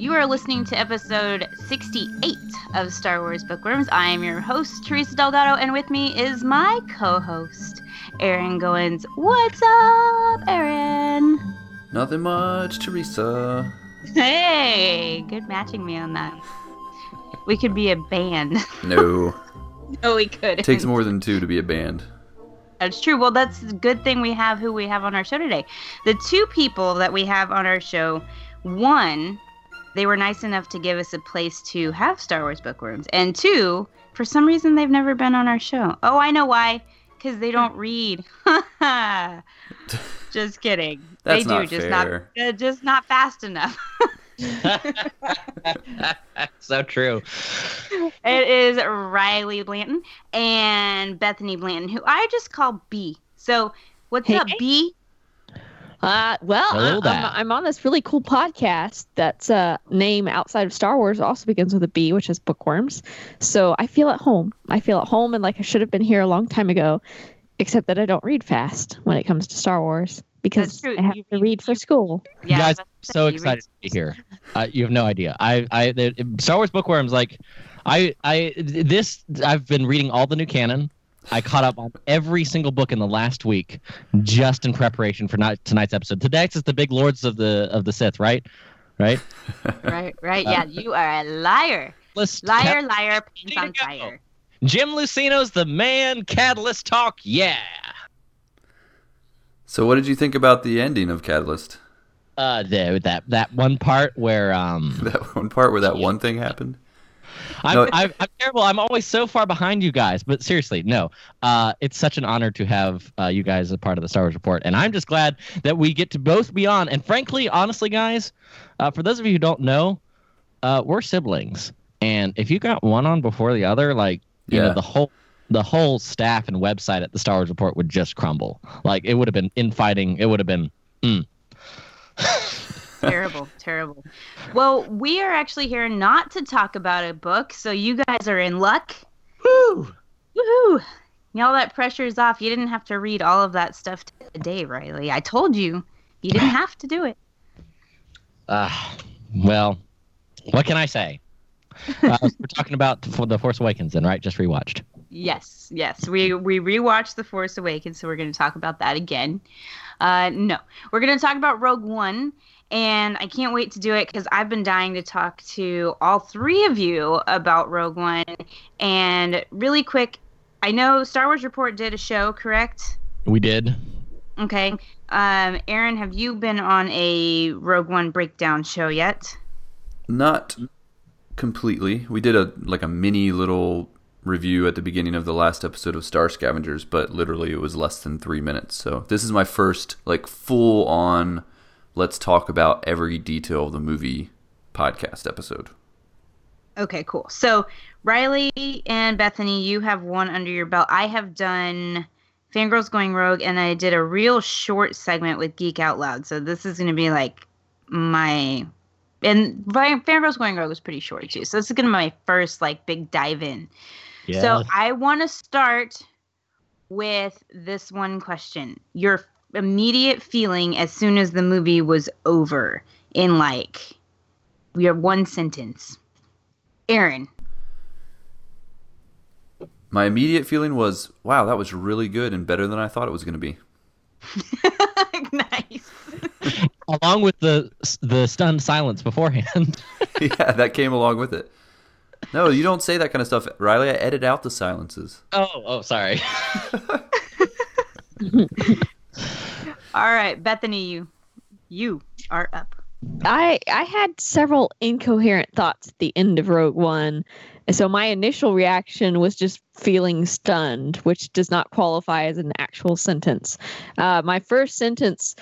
You are listening to episode 68 of Star Wars Bookworms. I am your host, Teresa Delgado, and with me is my co host, Aaron Goins. What's up, Aaron? Nothing much, Teresa. Hey, good matching me on that. We could be a band. No. no, we could. It takes more than two to be a band. That's true. Well, that's a good thing we have who we have on our show today. The two people that we have on our show, one, they were nice enough to give us a place to have Star Wars bookworms. And two, for some reason, they've never been on our show. Oh, I know why. Because they don't read. just kidding. That's they do, not just fair. not uh, just not fast enough. so true. it is Riley Blanton and Bethany Blanton, who I just call B. So, what's Hey. up, B? Uh, well, Hello I, I'm. I'm on this really cool podcast that's uh, name outside of Star Wars also begins with a B, which is Bookworms. So I feel at home. I feel at home and like I should have been here a long time ago, except that I don't read fast when it comes to Star Wars because. I have You- to read for school. Yeah, you guys, that's- so you read- excited to be here. Uh, you have no idea. I, I, the, Star Wars bookworms. Like, I, I, this. I've been reading all the new canon. I caught up on every single book in the last week, just in preparation for not, tonight's episode. Tonight's is the big Lords of the of the Sith, right? Right. Right, right. Yeah, you are a liar. Let's Liar, liar, pants on fire. Jim Luceno's the man. Catalyst talk. Yeah. So, what did you think about the ending of Catalyst? Uh, the, that that one part where um. That one part where that one thing happened? I'm, No. I'm, I'm terrible. I'm always so far behind you guys. But seriously, no. Uh, it's such an honor to have uh, you guys as part of the Star Wars Report, and I'm just glad that we get to both be on. And frankly, honestly, guys, uh, for those of you who don't know, uh, we're siblings, and if you got one on before the other, like you Yeah. know, the whole the whole staff and website at the Star Wars Report would just crumble. Like it would have been infighting. It would have been. Mm. terrible, terrible. Well, we are actually here not to talk about a book, so you guys are in luck. Woo! Woohoo! All that pressure's off. You didn't have to read all of that stuff today, Riley. I told you. You didn't have to do it. Uh, well, what can I say? Uh, we're talking about for the Force Awakens, then, right? Just rewatched. Yes, yes. We we rewatched The Force Awakens, so we're going to talk about that again. Uh, no, we're going to talk about Rogue One, and I can't wait to do it because I've been dying to talk to all three of you about Rogue One. And really quick, I know Star Wars Report did a show, correct? We did. Okay. Um, Aaron, have you been on a Rogue One breakdown show yet? Not completely. We did a like a mini little review at the beginning of the last episode of Star Scavengers, but literally it was less than three minutes. So this is my first like full on. Let's talk about every detail of the movie podcast episode. Okay, cool. So Riley and Bethany, you have one under your belt. I have done Fangirls Going Rogue, and I did a real short segment with Geek Out Loud. So this is going to be like my and Fangirls Going Rogue was pretty short too. So this is going to be my first like big dive in. Yeah. So I want to start with this one question. Your immediate feeling as soon as the movie was over in like we have one sentence. Aaron. My immediate feeling was, wow, that was really good and better than I thought it was going to be. nice. along with the the stunned silence beforehand. yeah, that came along with it. No, you don't say that kind of stuff, Riley. I edit out the silences. oh, oh, sorry. All right, Bethany, you you are up. I I had several incoherent thoughts at the end of Rogue One. And So my initial reaction was just feeling stunned, which does not qualify as an actual sentence. Uh, my first sentence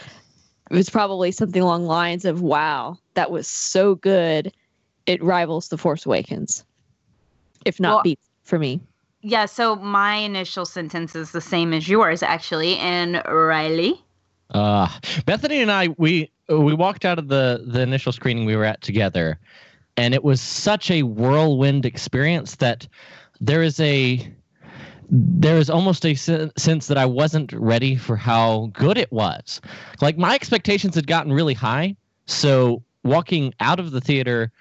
was probably something along the lines of, "Wow, that was so good, it rivals The Force Awakens, if not Well- beats for me. Yeah, so my initial sentence is the same as yours, actually. And Riley? Uh, Bethany and I, we we walked out of the the initial screening we were at together, and it was such a whirlwind experience that there is a there is almost a sense that I wasn't ready for how good it was. Like my expectations had gotten really high, so walking out of the theater,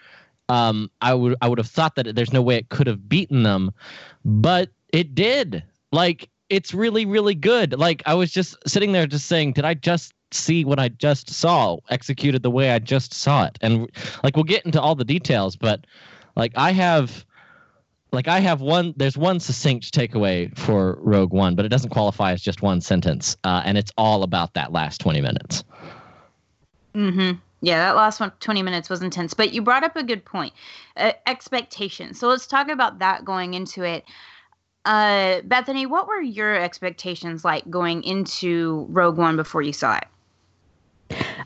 um, I would I would have thought that there's no way it could have beaten them, but it did. Like it's really really good. Like I was just sitting there just saying, did I just see what I just saw executed the way I just saw it? And like we'll get into all the details, but like I have like I have one there's one succinct takeaway for Rogue One, but it doesn't qualify as just one sentence. Uh, and it's all about that last 20 minutes. Mhm. Yeah, that last one, 20 minutes was intense. But you brought up a good point uh, expectations. So let's talk about that going into it. Uh, Bethany, what were your expectations like going into Rogue One before you saw it?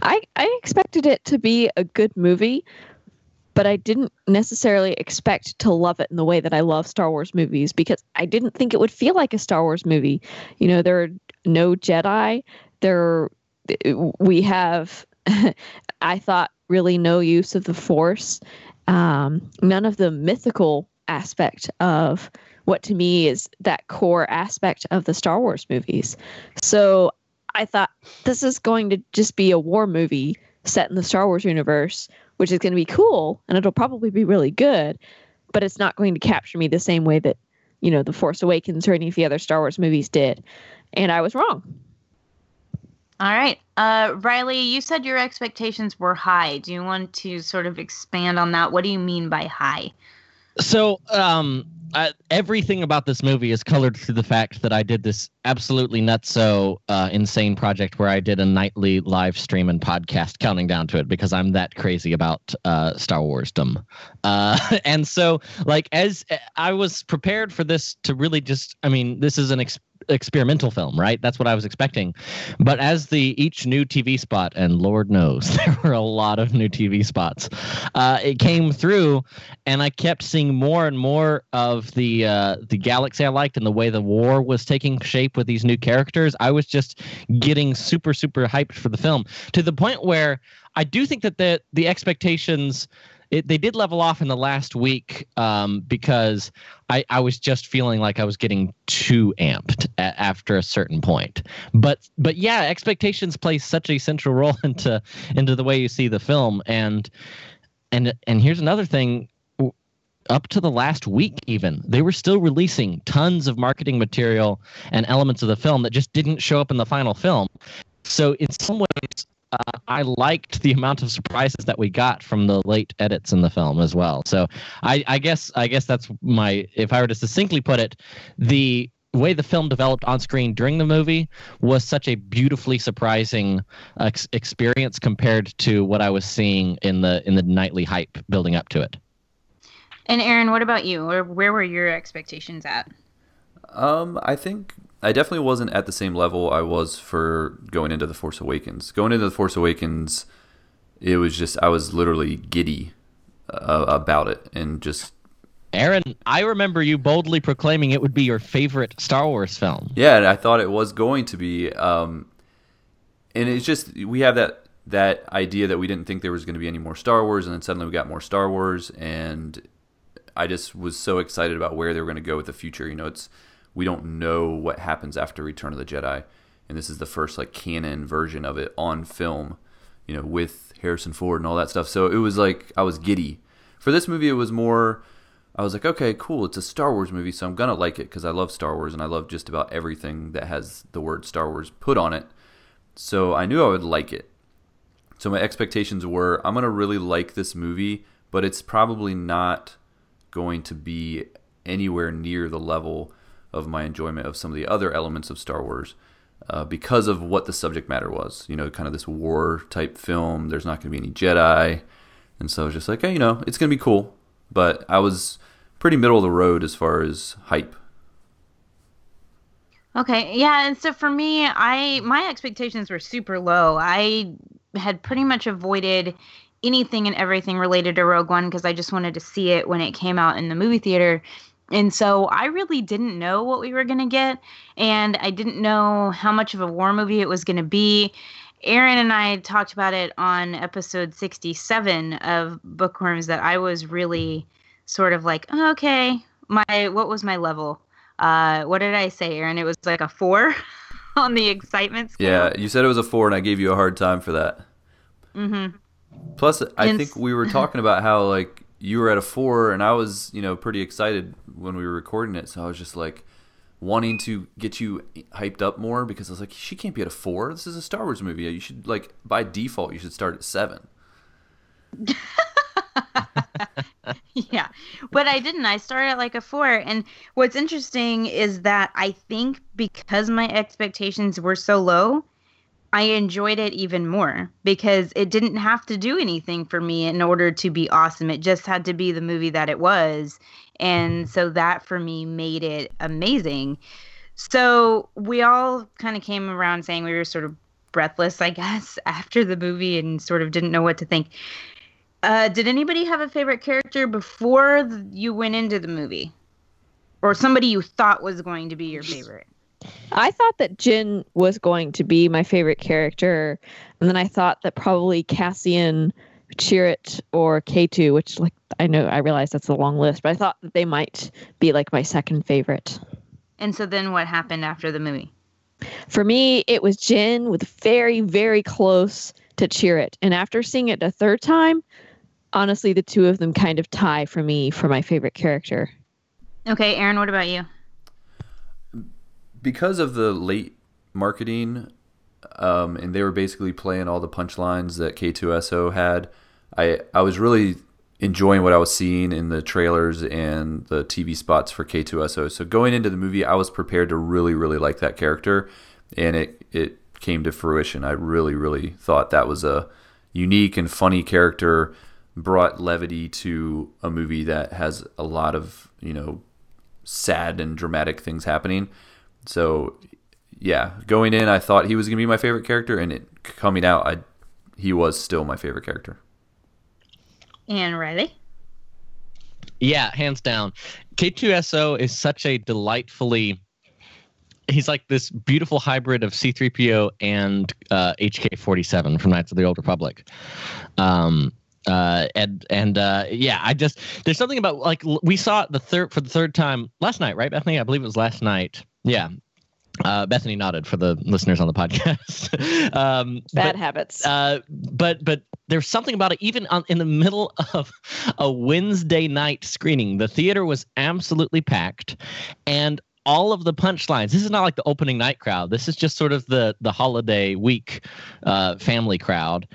I, I expected it to be a good movie, but I didn't necessarily expect to love it in the way that I love Star Wars movies because I didn't think it would feel like a Star Wars movie. You know, there are no Jedi. There, we have I thought really no use of the Force. Um, none of the mythical aspect of what to me is that core aspect of the Star Wars movies. So I thought this is going to just be a war movie set in the Star Wars universe, which is going to be cool and it'll probably be really good, but it's not going to capture me the same way that, you know, The Force Awakens or any of the other Star Wars movies did. And I was wrong. All right. Uh, Riley, you said your expectations were high. Do you want to sort of expand on that? What do you mean by high? So, um, everything about this movie is colored through the fact that I did this absolutely nutso uh, insane project where I did a nightly live stream and podcast counting down to it because I'm that crazy about uh, Star Warsdom. Uh, and so, like, as I was prepared for this to really just, I mean, this is an ex- experimental film, right? That's what I was expecting. But as the each new TV spot, and Lord knows there were a lot of new TV spots, uh, it came through, and I kept seeing more and more of the uh, the galaxy I liked and the way the war was taking shape with these new characters. I was just getting super super hyped for the film to the point where I do think that the the expectations it, they did level off in the last week um, because I, I was just feeling like I was getting too amped a, after a certain point. But but yeah, expectations play such a central role into into the way you see the film. And and and here's another thing up to the last week even they were still releasing tons of marketing material and elements of the film that just didn't show up in the final film so in some ways uh, I liked the amount of surprises that we got from the late edits in the film as well. So I, I guess I guess that's my if I were to succinctly put it, the way the film developed on screen during the movie was such a beautifully surprising ex- experience compared to what I was seeing in the in the nightly hype building up to it. And Aaron, what about you? Or where were your expectations at? Um, I think I definitely wasn't at the same level I was for going into the Force Awakens. Going into the Force Awakens, it was just I was literally giddy uh, about it and just. Aaron, I remember you boldly proclaiming it would be your favorite Star Wars film. Yeah, I thought it was going to be. Um, and it's just we have that that idea that we didn't think there was going to be any more Star Wars, and then suddenly we got more Star Wars, and I just was so excited about where they were going to go with the future. You know, it's we don't know what happens after Return of the Jedi, and this is the first like canon version of it on film, you know, with Harrison Ford and all that stuff. So it was like I was giddy. For this movie, it was more. I was like, okay, cool. It's a Star Wars movie, so I'm gonna like it because I love Star Wars and I love just about everything that has the word Star Wars put on it. So I knew I would like it. So my expectations were, I'm gonna really like this movie, but it's probably not going to be anywhere near the level of my enjoyment of some of the other elements of Star Wars uh, because of what the subject matter was. You know, kind of this war type film. There's not going to be any Jedi. And so I was just like, hey, you know, it's going to be cool. But I was pretty middle of the road as far as hype. Okay, yeah, and so for me, I my expectations were super low. I had pretty much avoided anything and everything related to Rogue One because I just wanted to see it when it came out in the movie theater And so I really didn't know what we were going to get. And I didn't know how much of a war movie it was going to be. Aaron and I talked about it on episode 67 of Bookworms that I was really sort of like, oh, okay, my what was my level? Uh, what did I say, Aaron? It was like a four on the excitement scale. Yeah, you said it was a four, and I gave you a hard time for that. Mm-hmm. Plus, I And- think we were talking about how like you were at a four, and I was you know pretty excited when we were recording it. So I was just like wanting to get you hyped up more because I was like, she can't be at a four. This is a Star Wars movie. You should like by default, you should start at seven. yeah but i didn't i started at like a four and what's interesting is that i think because my expectations were so low i enjoyed it even more because it didn't have to do anything for me in order to be awesome. It just had to be the movie that it was. And so that for me made it amazing. So we all kind of came around saying we were sort of breathless i guess after the movie and sort of didn't know what to think. Uh, did anybody have a favorite character before you went into the movie, or somebody you thought was going to be your favorite? I thought that Jyn was going to be my favorite character, and then I thought that probably Cassian, Chirrut, or K2, which like I know I realize that's a long list, but I thought that they might be like my second favorite. And so then what happened after the movie? For me, it was Jyn with very, very close to Chirrut. And after seeing it a third time, honestly, the two of them kind of tie for me for my favorite character. Okay, Aaron, what about you? Because of the late marketing, um, and they were basically playing all the punchlines that K2SO had. I I was really enjoying what I was seeing in the trailers and the TV spots for K2SO. So going into the movie, I was prepared to really really like that character, and it it came to fruition. I really really thought that was a unique and funny character brought levity to a movie that has a lot of you know sad and dramatic things happening so yeah going in i thought he was going to be my favorite character and it coming out i he was still my favorite character And Riley? Yeah, hands down. K2SO is such a delightfully he's like this beautiful hybrid of C3PO and uh, HK47 from Knights of the Old Republic. Um uh and and uh yeah i just there's something about like we saw it the third for the third time last night right bethany i believe it was last night yeah uh bethany nodded for the listeners on the podcast um Bad but- habits. uh, but but there's something about it. Even on, in the middle of a Wednesday night screening, the theater was absolutely packed, and all of the punchlines. This is not like the opening night crowd. This is just sort of the the holiday week uh, family crowd,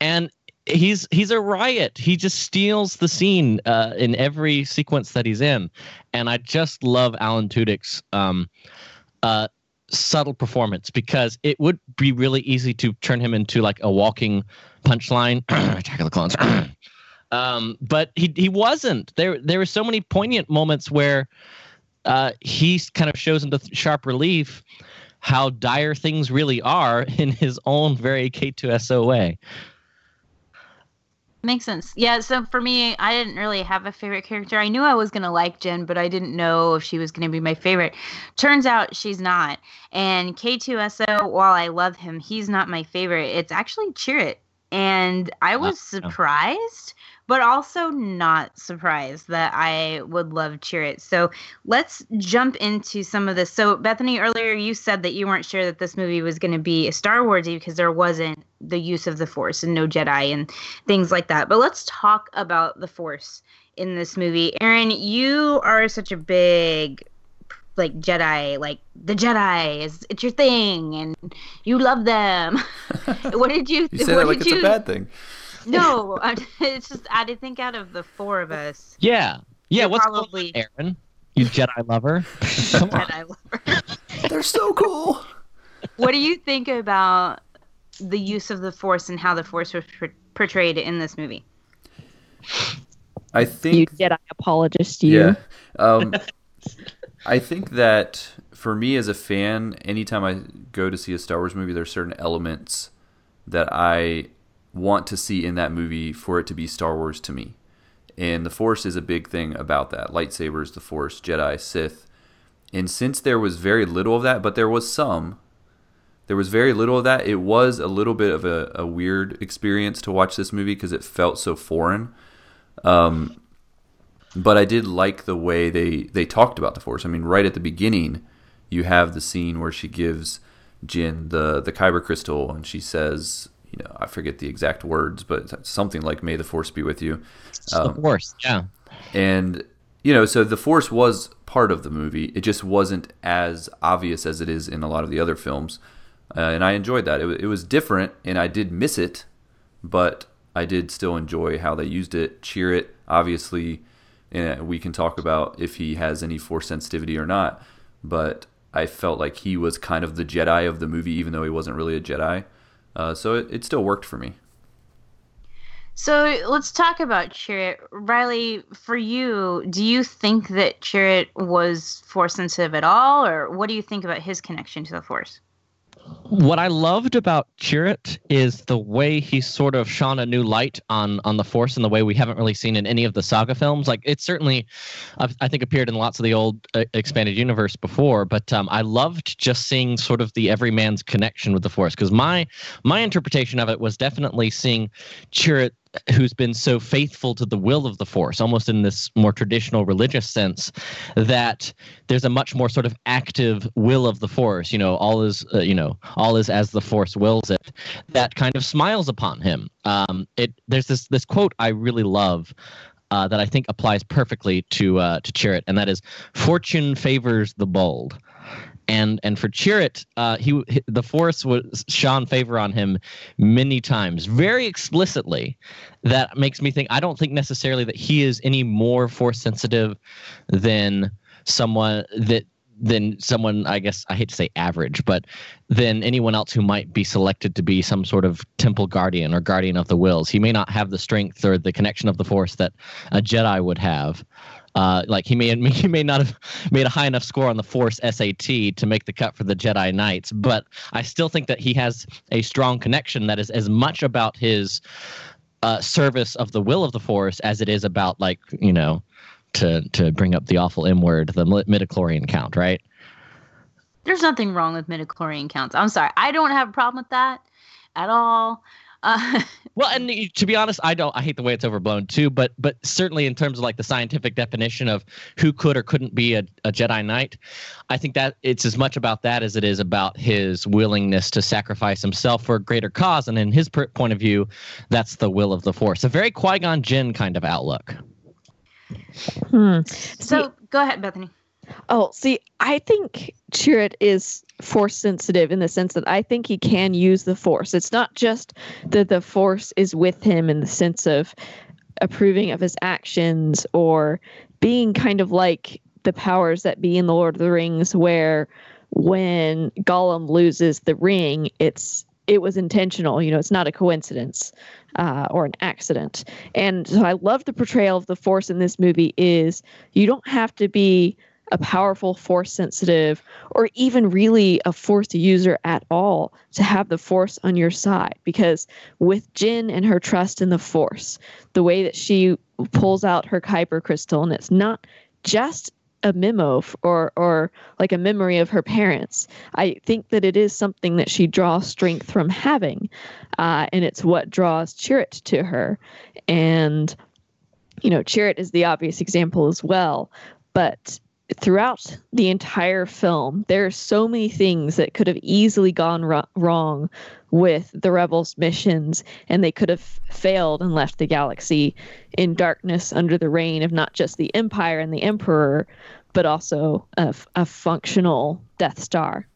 and he's he's a riot. He just steals the scene uh, in every sequence that he's in, and I just love Alan Tudyk's. Um, uh, subtle performance because it would be really easy to turn him into like a walking punchline attack of the clones um but he he wasn't there there were so many poignant moments where uh he kind of shows into sharp relief how dire things really are in his own very K2SO way. Makes sense. Yeah, so for me, I didn't really have a favorite character. I knew I was going to like Jen, but I didn't know if she was going to be my favorite. Turns out she's not. And K2SO, while I love him, he's not my favorite. It's actually Chirrut. And I was surprised, but also not surprised that I would love Chirrut. So let's jump into some of this. So, Bethany, earlier you said that you weren't sure that this movie was going to be a Star Warsy because there wasn't the use of the Force and no Jedi and things like that. But let's talk about the Force in this movie. Aaron, you are such a big like Jedi, like the Jedi is it's your thing and you love them. what did you You say what that like it's you a bad thing. No, I- it's just I did think out of the four of us, Yeah. Yeah, what's probably- going on, Aaron? You Jedi lover? Come on. Jedi lover. They're so cool. what do you think about the use of the Force and how the Force was por- portrayed in this movie? I think You think Jedi apologist, you. Yeah. Um, I think that for me as a fan, anytime I go to see a Star Wars movie, there's certain elements that I want to see in that movie for it to be Star Wars to me. And the Force is a big thing about that. Lightsabers, the Force, Jedi, Sith. And since there was very little of that, but there was some, there was very little of that. It was a little bit of a, a weird experience to watch this movie because it felt so foreign. Um, but I did like the way they, they talked about the Force. I mean, right at the beginning, you have the scene where she gives Jyn the, the Kyber crystal and she says, you know, I forget the exact words, but something like "May the Force be with you." Um, the Force, yeah. And you know, so the Force was part of the movie. It just wasn't as obvious as it is in a lot of the other films, uh, and I enjoyed that. It, it was different, and I did miss it, but I did still enjoy how they used it. Chirrut, obviously, and we can talk about if he has any Force sensitivity or not, but I felt like he was kind of the Jedi of the movie, even though he wasn't really a Jedi. Uh, so it, it still worked for me. So let's talk about Chirrut. Riley, for you, do you think that Chirrut was force sensitive at all, or what do you think about his connection to the force? What I loved about Chirrut is the way he sort of shone a new light on on the Force in the way we haven't really seen in any of the saga films. Like it certainly, I think, appeared in lots of the old uh, expanded universe before. But um, I loved just seeing sort of the everyman's connection with the Force because my my interpretation of it was definitely seeing Chirrut who's been so faithful to the will of the force almost in this more traditional religious sense that there's a much more sort of active will of the force you know all is uh, you know all is as the force wills it that kind of smiles upon him um, it there's this this quote i really love uh, that I think applies perfectly to uh, to Chirrut, and that is "Fortune favors the bold." And and for Chirrut, uh, he the Force was shone favor on him many times, very explicitly. That makes me think. I don't think necessarily that he is any more Force sensitive than someone that than someone I guess I hate to say average, but than anyone else who might be selected to be some sort of temple guardian or guardian of the wills. He may not have the strength or the connection of the Force that a Jedi would have, uh, like he may he may not have made a high enough score on the Force SAT to make the cut for the Jedi Knights, but I still think that he has a strong connection that is as much about his uh, service of the will of the Force as it is about like you know to to bring up the awful M word, the midichlorian count, right? There's nothing wrong with midichlorian counts. I'm sorry, I don't have a problem with that at all. Uh, well, and to be honest, I don't. I hate the way it's overblown too. But but certainly in terms of like the scientific definition of who could or couldn't be a, a Jedi Knight, I think that it's as much about that as it is about his willingness to sacrifice himself for a greater cause. And in his per- point of view, that's the will of the Force. A very Qui Gon Jinn kind of outlook. Hmm. So go ahead, Bethany. Oh, see, I think Chirrut is force sensitive in the sense that I think he can use the force. It's not just that the force is with him in the sense of approving of his actions or being kind of like the powers that be in the Lord of the Rings where when Gollum loses the ring, it's it was intentional. You know, it's not a coincidence uh, or an accident. And so I love the portrayal of the Force in this movie. Is you don't have to be a powerful force sensitive or even really a force user at all to have the force on your side because with Jyn and her trust in the force the way that she pulls out her kyber crystal and it's not just a memo or or like a memory of her parents. I think that it is something that she draws strength from having, uh, and it's what draws Chirrut to her. And you know, Chirrut is the obvious example as well, but throughout the entire film, there are so many things that could have easily gone ro- wrong with the rebels' missions, and they could have failed and left the galaxy in darkness under the reign of not just the Empire and the Emperor, but also a, a functional Death Star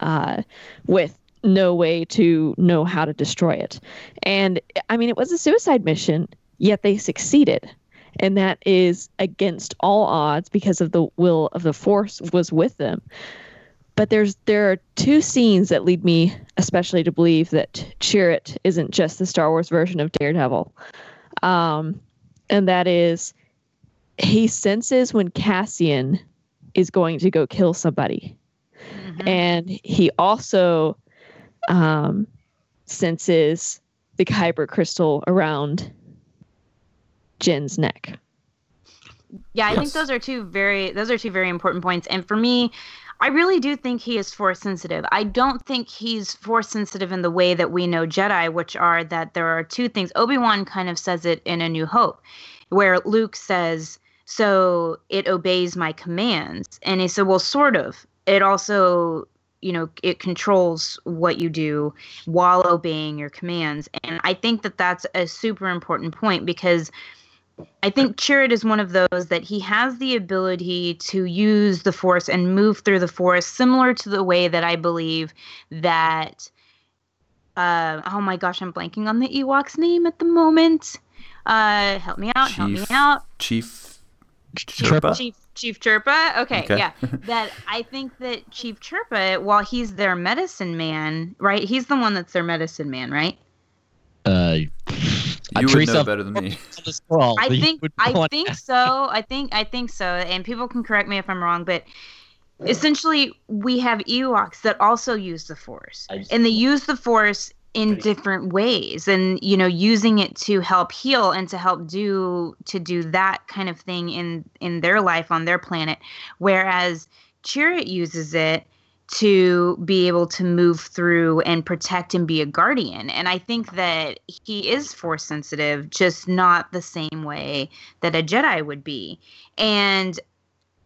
uh, with no way to know how to destroy it. And I mean, it was a suicide mission, yet they succeeded and that is against all odds because of the will of the force was with them but there's there are two scenes that lead me especially to believe that Chirrut isn't just the Star Wars version of Daredevil. Um, and that is he senses when Cassian is going to go kill somebody. Mm-hmm. And he also um, senses the kyber crystal around Jyn's neck. Yeah, I Yes. think those are two very those are two very important points. And for me, I really do think he is force sensitive. I don't think he's force sensitive in the way that we know Jedi, which are that there are two things. Obi-Wan kind of says it in A New Hope, where Luke says, "So it obeys my commands." And he said, "Well, sort of. It also you know it controls what you do while obeying your commands and i think that that's a super important point because I think Chirrut is one of those that he has the ability to use the force and move through the force, similar to the way that I believe that. Uh, oh my gosh, I'm blanking on the Ewok's name at the moment. Uh, help me out, help me out. Chief Chirpa? Chirpa? Chief Chief Chirpa. Okay, Okay. yeah. that I think that Chief Chirpa, while he's their medicine man, right? He's the one that's their medicine man, right? Uh, You uh, would know better than me. scroll, I think would I want- think so. I think I think so. And people can correct me if I'm wrong, but essentially we have Ewoks that also use the Force, and they use the Force in different ways, and you know, using it to help heal and to help do to do that kind of thing in in their life on their planet, whereas Chirrut uses it to be able to move through and protect and be a guardian. And I think that he is force sensitive, just not the same way that a Jedi would be. And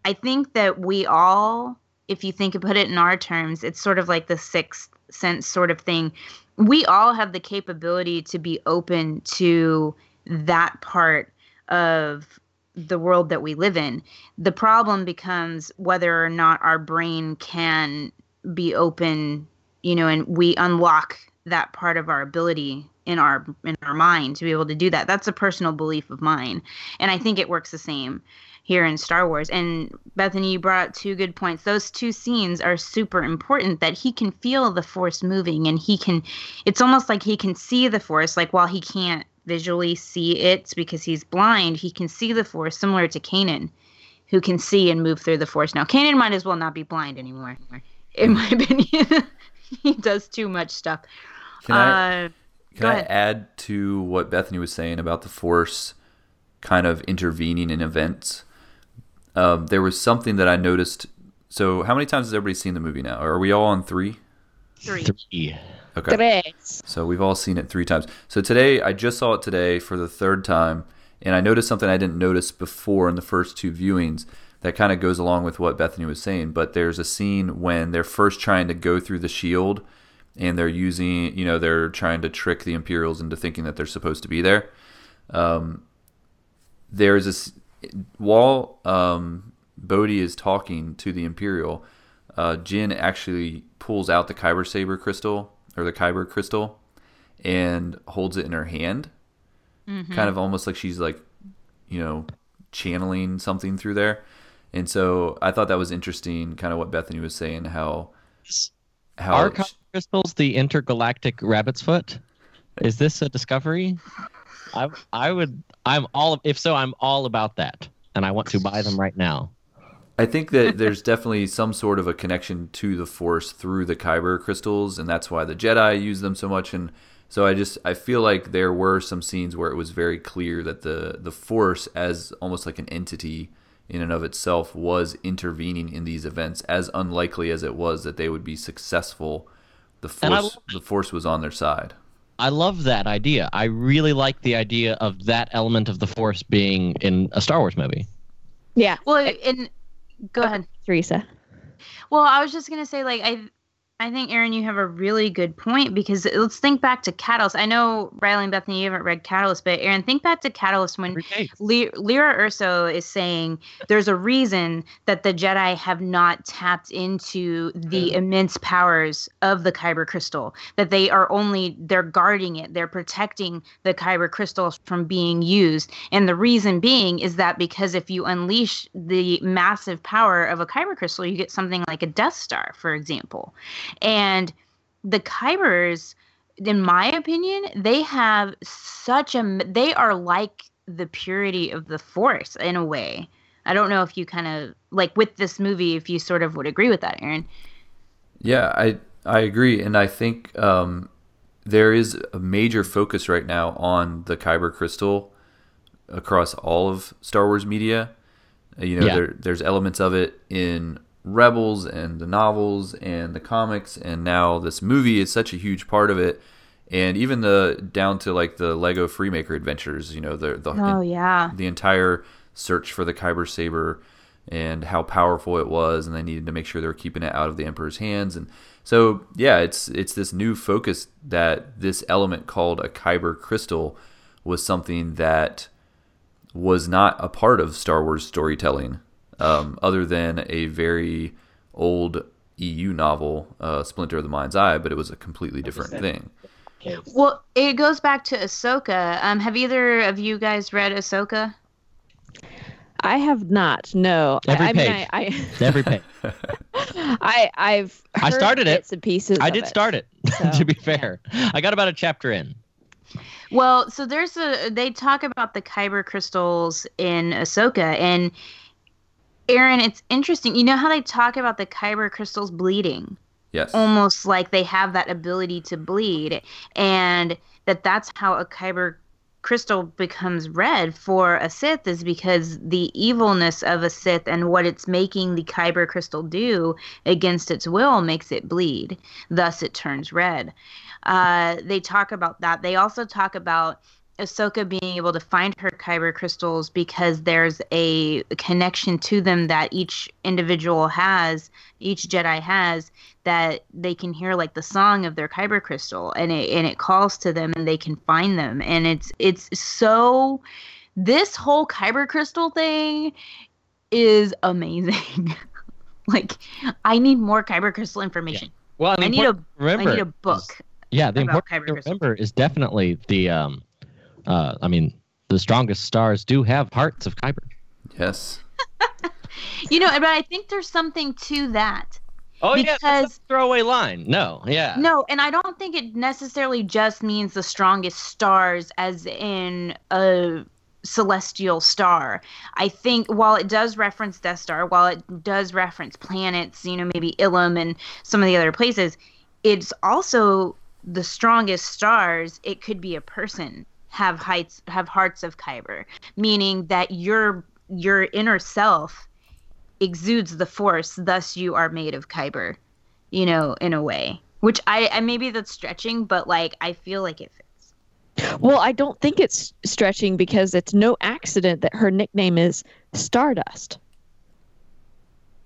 I think that we all, if you think put it in our terms, it's sort of like the sixth sense sort of thing. We all have the capability to be open to that part of the world that we live in. The problem becomes whether or not our brain can be open, you know, and we unlock that part of our ability in our in our mind to be able to do that. That's a personal belief of mine. And I think it works the same here in Star Wars. And Bethany, you brought up two good points. Those two scenes are super important that he can feel the force moving and he can it's almost like he can see the force like while he can't visually see it because he's blind, he can see the force similar to Kanan who can see and move through the force. Now, Kanan might as well not be blind anymore. In my opinion, he does too much stuff. Can I uh, can I add to what Bethany was saying about the Force kind of intervening in events? Um, there was something that I noticed. So, how many times has everybody seen the movie now? Are we all on three? three. Three. Okay. Tres. So we've all seen it three times. So today, I just saw it today for the third time, and I noticed something I didn't notice before in the first two viewings that kind of goes along with what Bethany was saying. But there's a scene when they're first trying to go through the shield, and they're using, you know, they're trying to trick the Imperials into thinking that they're supposed to be there. Um, there's this while um, Bodhi is talking to the Imperial, uh, Jyn actually pulls out the Kyber saber crystal or the Kyber crystal and holds it in her hand, mm-hmm. kind of almost like she's like, you know, channeling something through there. And so I thought that was interesting, kind of what Bethany was saying, how how Are kyber crystals the intergalactic rabbit's foot? Is this a discovery? I I would I'm all if so I'm all about that, and I want to buy them right now. I think that there's definitely some sort of a connection to the Force through the Kyber crystals, and that's why the Jedi use them so much. And so I just I feel like there were some scenes where it was very clear that the the Force, as almost like an entity in and of itself, was intervening in these events. As unlikely as it was that they would be successful, the And I Force the Force was on their side. I love that idea. I really like the idea of that element of the Force being in a Star Wars movie. Yeah. Well, and go ahead. Teresa. Well, I was just gonna say, like, I, I think Aaron, you have a really good point because let's think back to Catalyst. I know Riley and Bethany, you haven't read Catalyst, but Aaron, think back to Catalyst when Le- Lyra Erso is saying there's a reason that the Jedi have not tapped into the immense powers of the Kyber crystal. That they are only they're guarding it, they're protecting the Kyber crystal from being used. And the reason being is that because if you unleash the massive power of a Kyber crystal, you get something like a Death Star, for example. And the Kybers, in my opinion, they have such a they are like the purity of the force in a way. I don't know if you kind of like with this movie if you sort of would agree with that, Aaron. Yeah, I I agree, and I think um, there is a major focus right now on the Kyber crystal across all of Star Wars media, Uh, You know, Yeah. there, there's elements of it in Rebels and the novels and the comics, and now this movie is such a huge part of it. And even the down to like the Lego Freemaker adventures, you know, the the Oh yeah. the entire search for the Kyber saber and how powerful it was, and they needed to make sure they were keeping it out of the Emperor's hands. And so, yeah, it's it's this new focus that this element called a Kyber crystal was something that was not a part of Star Wars storytelling, um, other than a very old EU novel, uh, Splinter of the Mind's Eye, but it was a completely different thing. Well, it goes back to Ahsoka. Um, have either of you guys read Ahsoka? I have not. No. I- Every I, mean, page. I, Every page. I, I, I've. I heard started it. bits and pieces. I of did start it. so, to be fair, I got about a chapter in. Well, so there's a they talk about the kyber crystals in Ahsoka, and Aaron, it's interesting. You know how they talk about the kyber crystals bleeding, Yes. almost like they have that ability to bleed, and that that's how a kyber crystal becomes red for a Sith is because the evilness of a Sith and what it's making the kyber crystal do against its will makes it bleed. Thus, it turns red. Uh, they talk about that. They also talk about Ahsoka being able to find her kyber crystals because there's a connection to them that each individual has, each Jedi has, that they can hear like the song of their kyber crystal, and it and it calls to them, and they can find them, and it's it's so. This whole kyber crystal thing is amazing. like, I need more kyber crystal information. Well, and the I need a important thing to remember I need a is- book. yeah, the about important kyber thing to crystal. remember is definitely the. Um, uh, I mean, the strongest stars do have hearts of kyber. Yes. You know, but I think there's something to that. Oh yeah, Because- that's a throwaway line. No, yeah. No, and I don't think it necessarily just means the strongest stars, as in a celestial star. I think while it does reference Death Star, while it does reference planets, you know, maybe Ilum and some of the other places, it's also the strongest stars. It could be a person have heights, have hearts of Kyber, meaning that your your inner self exudes the Force. Thus, you are made of Kyber you know, in a way. Which I, I maybe that's stretching, but like I feel like it fits. Well, I don't think it's stretching because it's no accident that her nickname is Stardust.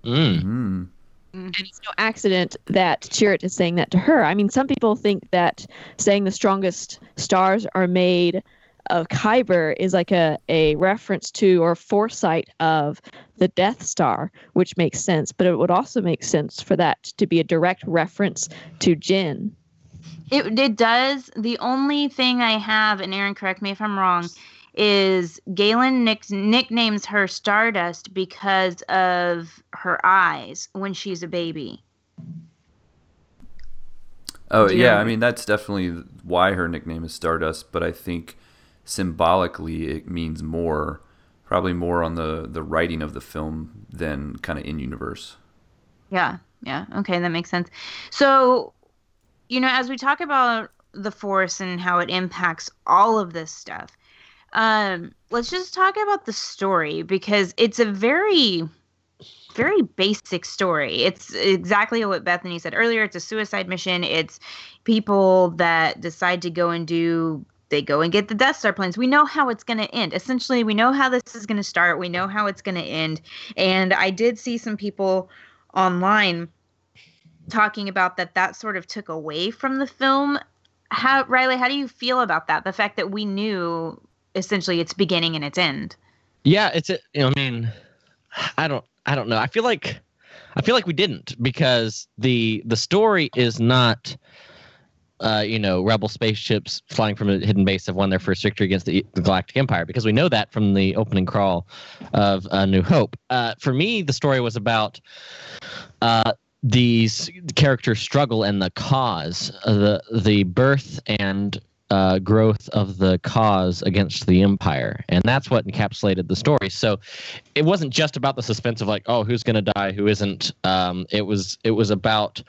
Mm. Mm. And it's no accident that Chirrut is saying that to her. I mean, some people think that saying the strongest stars are made of Kyber is like a, a reference to or foresight of the Death Star, which makes sense. But it would also make sense for that to be a direct reference to Jyn. It it does. The only thing I have, and Aaron, correct me if I'm wrong, is Galen nick, nicknames her Stardust because of her eyes when she's a baby. Oh yeah, know- I mean that's definitely why her nickname is Stardust, but I think symbolically it means more, probably more on the the writing of the film than kind of in universe. Yeah, yeah. Okay, that makes sense. So, you know, as we talk about the Force and how it impacts all of this stuff, um, let's just talk about the story because it's a very, very basic story. It's exactly what Bethany said earlier. It's a suicide mission. It's people that decide to go and do. They go and get the Death Star plans. We know how it's going to end. Essentially, we know how this is going to start. We know how it's going to end. And I did see some people online talking about that that sort of took away from the film. How Riley, how do you feel about that? The fact that we knew essentially its beginning and its end. Yeah, it's a, you know, I mean, I don't, I don't know. I feel like, I feel like we didn't because the the story is not, uh, you know, rebel spaceships flying from a hidden base have won their first victory against the, the Galactic Empire because we know that from the opening crawl of uh, New Hope. Uh, for me, the story was about. Uh, these characters struggle and the cause, uh, the the birth and uh, growth of the cause against the empire, and that's what encapsulated the story. So, it wasn't just about the suspense of like, oh, who's going to die, who isn't. Um, it was it was about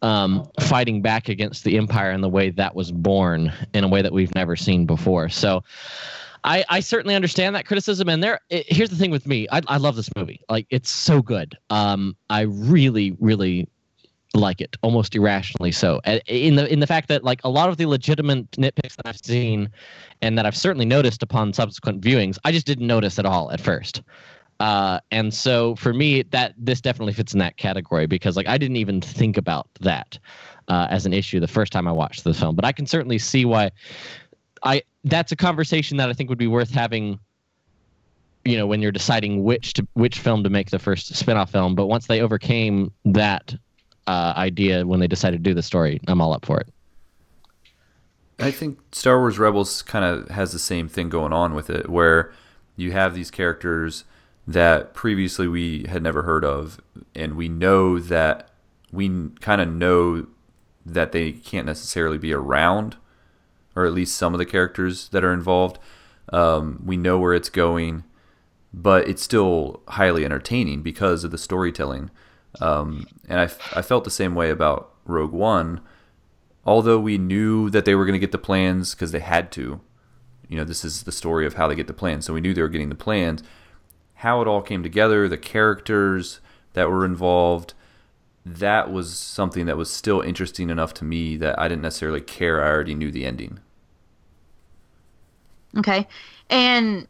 um, fighting back against the empire in the way that was born in a way that we've never seen before. So, I, I certainly understand that criticism, and there. It, here's the thing with me. I, I love this movie. Like it's so good. Um, I really, really like it, almost irrationally so. In the in the fact that like a lot of the legitimate nitpicks that I've seen, and that I've certainly noticed upon subsequent viewings, I just didn't notice at all at first. Uh, and so for me, that this definitely fits in that category because like I didn't even think about that uh, as an issue the first time I watched the film, but I can certainly see why. I that's a conversation that I think would be worth having. You know, when you're deciding which to which film to make the first spinoff film, but once they overcame that uh, idea when they decided to do the story, I'm all up for it. I think Star Wars Rebels kind of has the same thing going on with it, where you have these characters that previously we had never heard of, and we know that we kind of know that they can't necessarily be around, or at least some of the characters that are involved. Um, we know where it's going, but it's still highly entertaining because of the storytelling. Um, and I, I felt the same way about Rogue One, although we knew that they were going to get the plans because they had to. You know, this is the story of how they get the plans, so we knew they were getting the plans how it all came together, the characters that were involved, that was something that was still interesting enough to me that I didn't necessarily care. I already knew the ending. Okay. And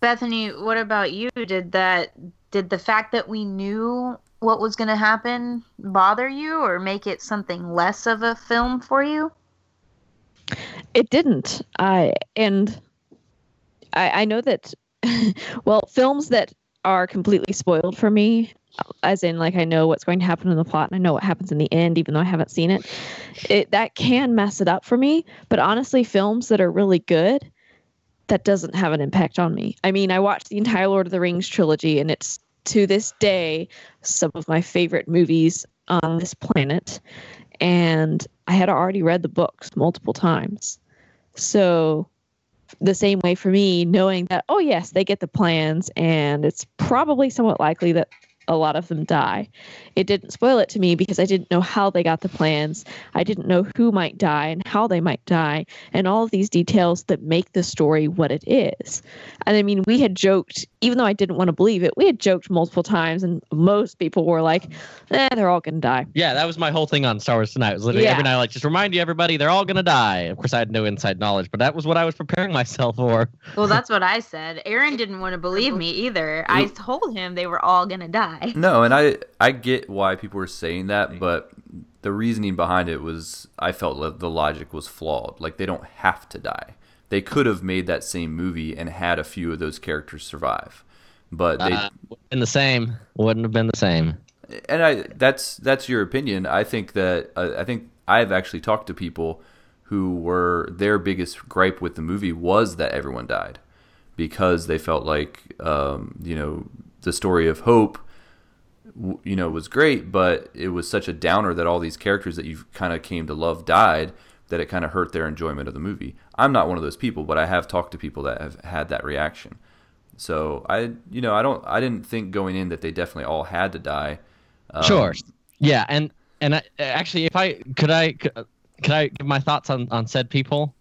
Bethany, what about you? Did that did the fact that we knew what was going to happen bother you or make it something less of a film for you? It didn't. I and I, I know that well, films that are completely spoiled for me, as in like I know what's going to happen in the plot and I know what happens in the end, even though I haven't seen it, it that can mess it up for me. But honestly, films that are really good, that doesn't have an impact on me. I mean, I watched the entire Lord of the Rings trilogy, and it's to this day some of my favorite movies on this planet. And I had already read the books multiple times. So the same way for me, knowing that, oh, yes, they get the plans, and it's probably somewhat likely that a lot of them die. It didn't spoil it to me because I didn't know how they got the plans. I didn't know who might die and how they might die, and all of these details that make the story what it is. And I mean, we had joked, even though I didn't want to believe it, we had joked multiple times, and most people were like, eh, they're all going to die. Yeah, that was my whole thing on Star Wars Tonight. It was literally yeah. every night, like, just remind you, everybody, they're all going to die. Of course, I had no inside knowledge, but that was what I was preparing myself for. Well, that's what I said. Aaron didn't want to believe me either. I told him they were all going to die. No, and I I get why people were saying that, but the reasoning behind it was I felt that the logic was flawed. Like they don't have to die. They could have made that same movie and had a few of those characters survive, but they uh, in the same wouldn't have been the same. And I that's that's your opinion. I think that uh, I think I've actually talked to people who were their biggest gripe with the movie was that everyone died because they felt like um, you know the story of hope you know was great, but it was such a downer that all these characters that you kind of came to love died that it kind of hurt their enjoyment of the movie. I'm not one of those people, but I have talked to people that have had that reaction. So I, you know, I don't, I didn't think going in that they definitely all had to die. Um, sure. Yeah, and and I, actually, if I could, I could, could I give my thoughts on on said people?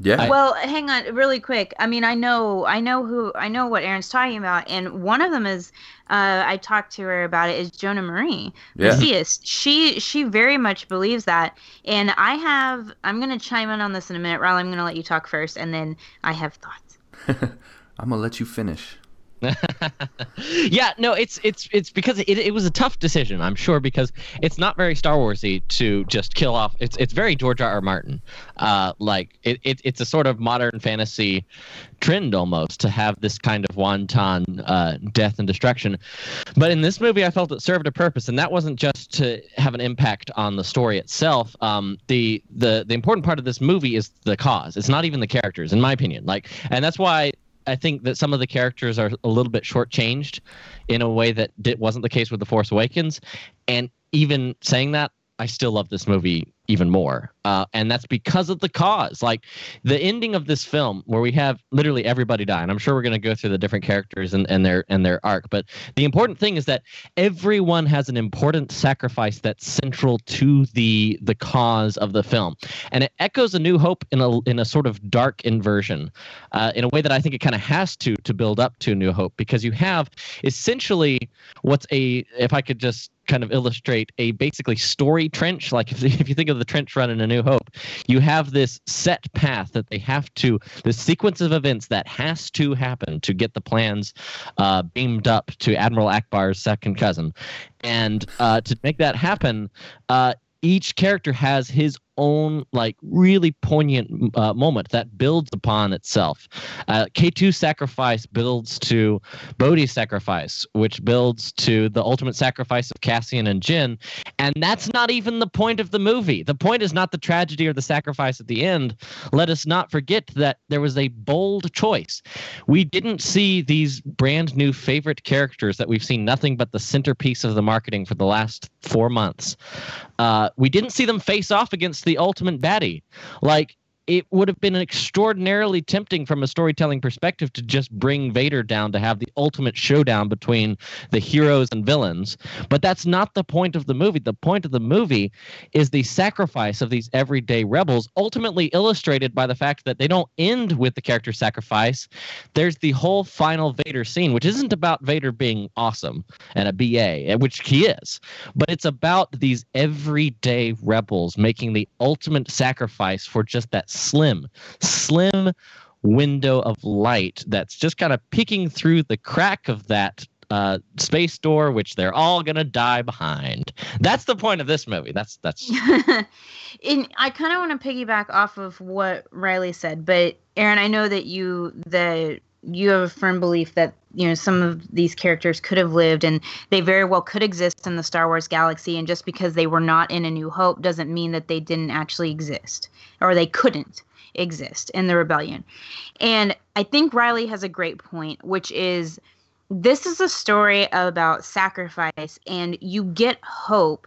Yeah. Well, hang on, really quick. I mean, I know, I know who, I know what Aaron's talking about, and one of them is, uh, I talked to her about it. Is Jonah Marie, yeah. She, she very much believes that, and I have. I'm gonna chime in on this in a minute. Riley, I'm gonna let you talk first, and then I have thoughts. I'm gonna let you finish. yeah, no, it's it's it's because it, it was a tough decision, I'm sure, because it's not very Star Warsy to just kill off. It's it's very George R. R. Martin, uh, like it, it it's a sort of modern fantasy trend almost to have this kind of wanton uh, death and destruction. But in this movie, I felt it served a purpose, and that wasn't just to have an impact on the story itself. Um, the the the important part of this movie is the cause. It's not even the characters, in my opinion. Like, and that's why I think that some of the characters are a little bit shortchanged in a way that wasn't the case with The Force Awakens. And even saying that, I still love this movie even more. Uh, and that's because of the cause. Like the ending of this film, where we have literally everybody die, and I'm sure we're going to go through the different characters and, and their and their arc. But the important thing is that everyone has an important sacrifice that's central to the the cause of the film, and it echoes A New Hope in a in a sort of dark inversion, uh, in a way that I think it kind of has to to build up to New Hope because you have essentially what's a if I could just kind of illustrate a basically story trench. Like if, if you think of the trench run in A New Hope, you have this set path that they have to, this sequence of events that has to happen to get the plans uh, beamed up to Admiral Ackbar's second cousin. And uh, to make that happen, uh, each character has his own like really poignant uh, moment that builds upon itself. Uh, K2 sacrifice builds to Bodhi's sacrifice, which builds to the ultimate sacrifice of Cassian and Jyn, and that's not even the point of the movie. The point is not the tragedy or the sacrifice at the end. Let us not forget that there was a bold choice. We didn't see these brand new favorite characters that we've seen nothing but the centerpiece of the marketing for the last four months. Uh, we didn't see them face off against the ultimate baddie. Like it would have been extraordinarily tempting from a storytelling perspective to just bring Vader down to have the ultimate showdown between the heroes and villains. But that's not the point of the movie. The point of the movie is the sacrifice of these everyday rebels, ultimately illustrated by the fact that they don't end with the character sacrifice. There's the whole final Vader scene, which isn't about Vader being awesome and a BA, which he is, but it's about these everyday rebels making the ultimate sacrifice for just that slim, slim window of light that's just kind of peeking through the crack of that uh, space door, which they're all gonna die behind. That's the point of this movie. That's that's. In, I kind of want to piggyback off of what Riley said, but Aaron, I know that you that you have a firm belief that you know some of these characters could have lived and they very well could exist in the Star Wars galaxy and just because they were not in a new hope doesn't mean that they didn't actually exist or they couldn't exist in the rebellion. And I think Riley has a great point which is this is a story about sacrifice and you get hope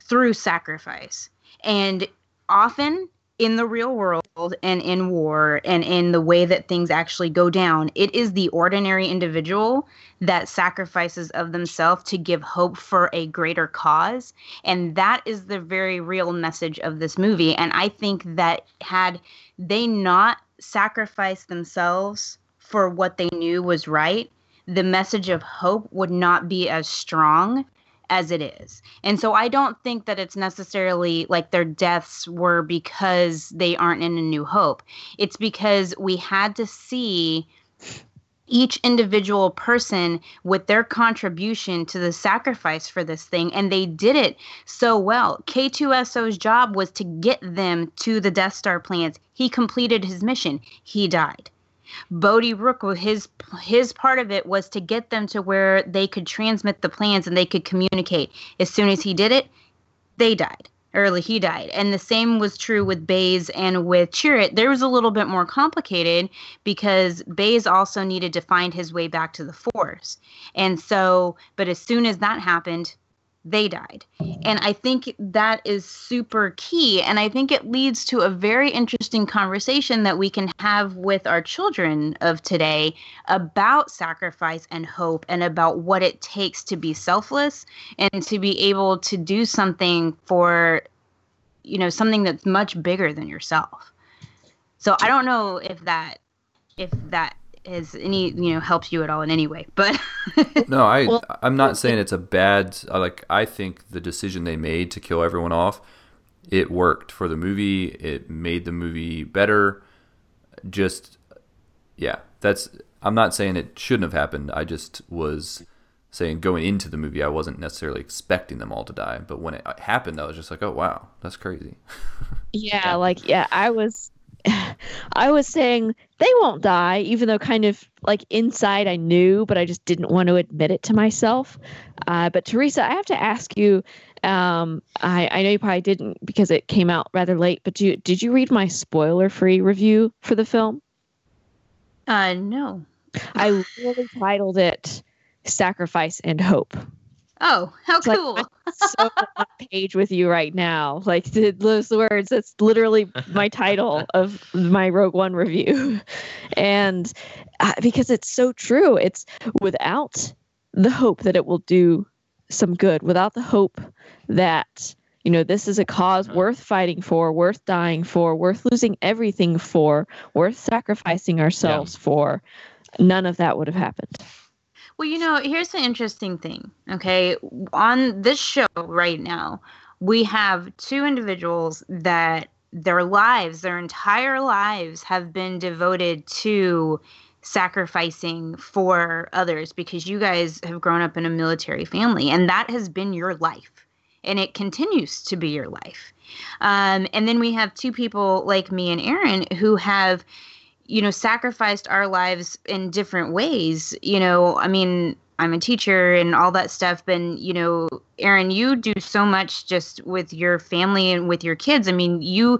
through sacrifice. And often in the real world and in war and in the way that things actually go down, it is the ordinary individual that sacrifices of themselves to give hope for a greater cause. And that is the very real message of this movie. And I think that had they not sacrificed themselves for what they knew was right, the message of hope would not be as strong as it is. And so I don't think that it's necessarily like their deaths were because they aren't in a new hope. It's because we had to see each individual person with their contribution to the sacrifice for this thing and they did it so well. K2SO's job was to get them to the Death Star plans. He completed his mission. He died. Bodhi Rook, his his part of it was to get them to where they could transmit the plans and they could communicate. As soon as he did it, they died. Early he died, and the same was true with Baze and with Chirrut. There was a little bit more complicated because Baze also needed to find his way back to the Force, and so. But as soon as that happened, they died. And I think that is super key. And I think it leads to a very interesting conversation that we can have with our children of today about sacrifice and hope and about what it takes to be selfless and to be able to do something for, you know, something that's much bigger than yourself. So I don't know if that if that has any you know helps you at all in any way but no i well, i'm not saying it's a bad like i think the decision they made to kill everyone off it worked for the movie it made the movie better just yeah that's i'm not saying it shouldn't have happened i just was saying going into the movie i wasn't necessarily expecting them all to die but when it happened i was just like oh wow that's crazy yeah, yeah. like yeah i was I was saying they won't die, even though kind of like inside I knew, but I just didn't want to admit it to myself. Uh, but Teresa, I have to ask you. Um, I, I know you probably didn't because it came out rather late, but you, did you read my spoiler-free review for the film? Uh, no. I literally titled it "Sacrifice and Hope." Oh, how It's like, cool! I'm so on page with you right now. Like th- those words, that's literally my title of my Rogue One review. And uh, because it's so true, it's without the hope that it will do some good, without the hope that, you know, this is a cause worth fighting for, worth dying for, worth losing everything for, worth sacrificing ourselves for, none of that would have happened. Well, you know, here's the interesting thing. Okay, on this show right now, we have two individuals that their lives, their entire lives, have been devoted to sacrificing for others because you guys have grown up in a military family and that has been your life and it continues to be your life. Um, and then we have two people like me and Aaron who have, you know, sacrificed our lives in different ways. You know, I mean, I'm a teacher and all that stuff, but you know, Aaron, you do so much just with your family and with your kids. I mean, you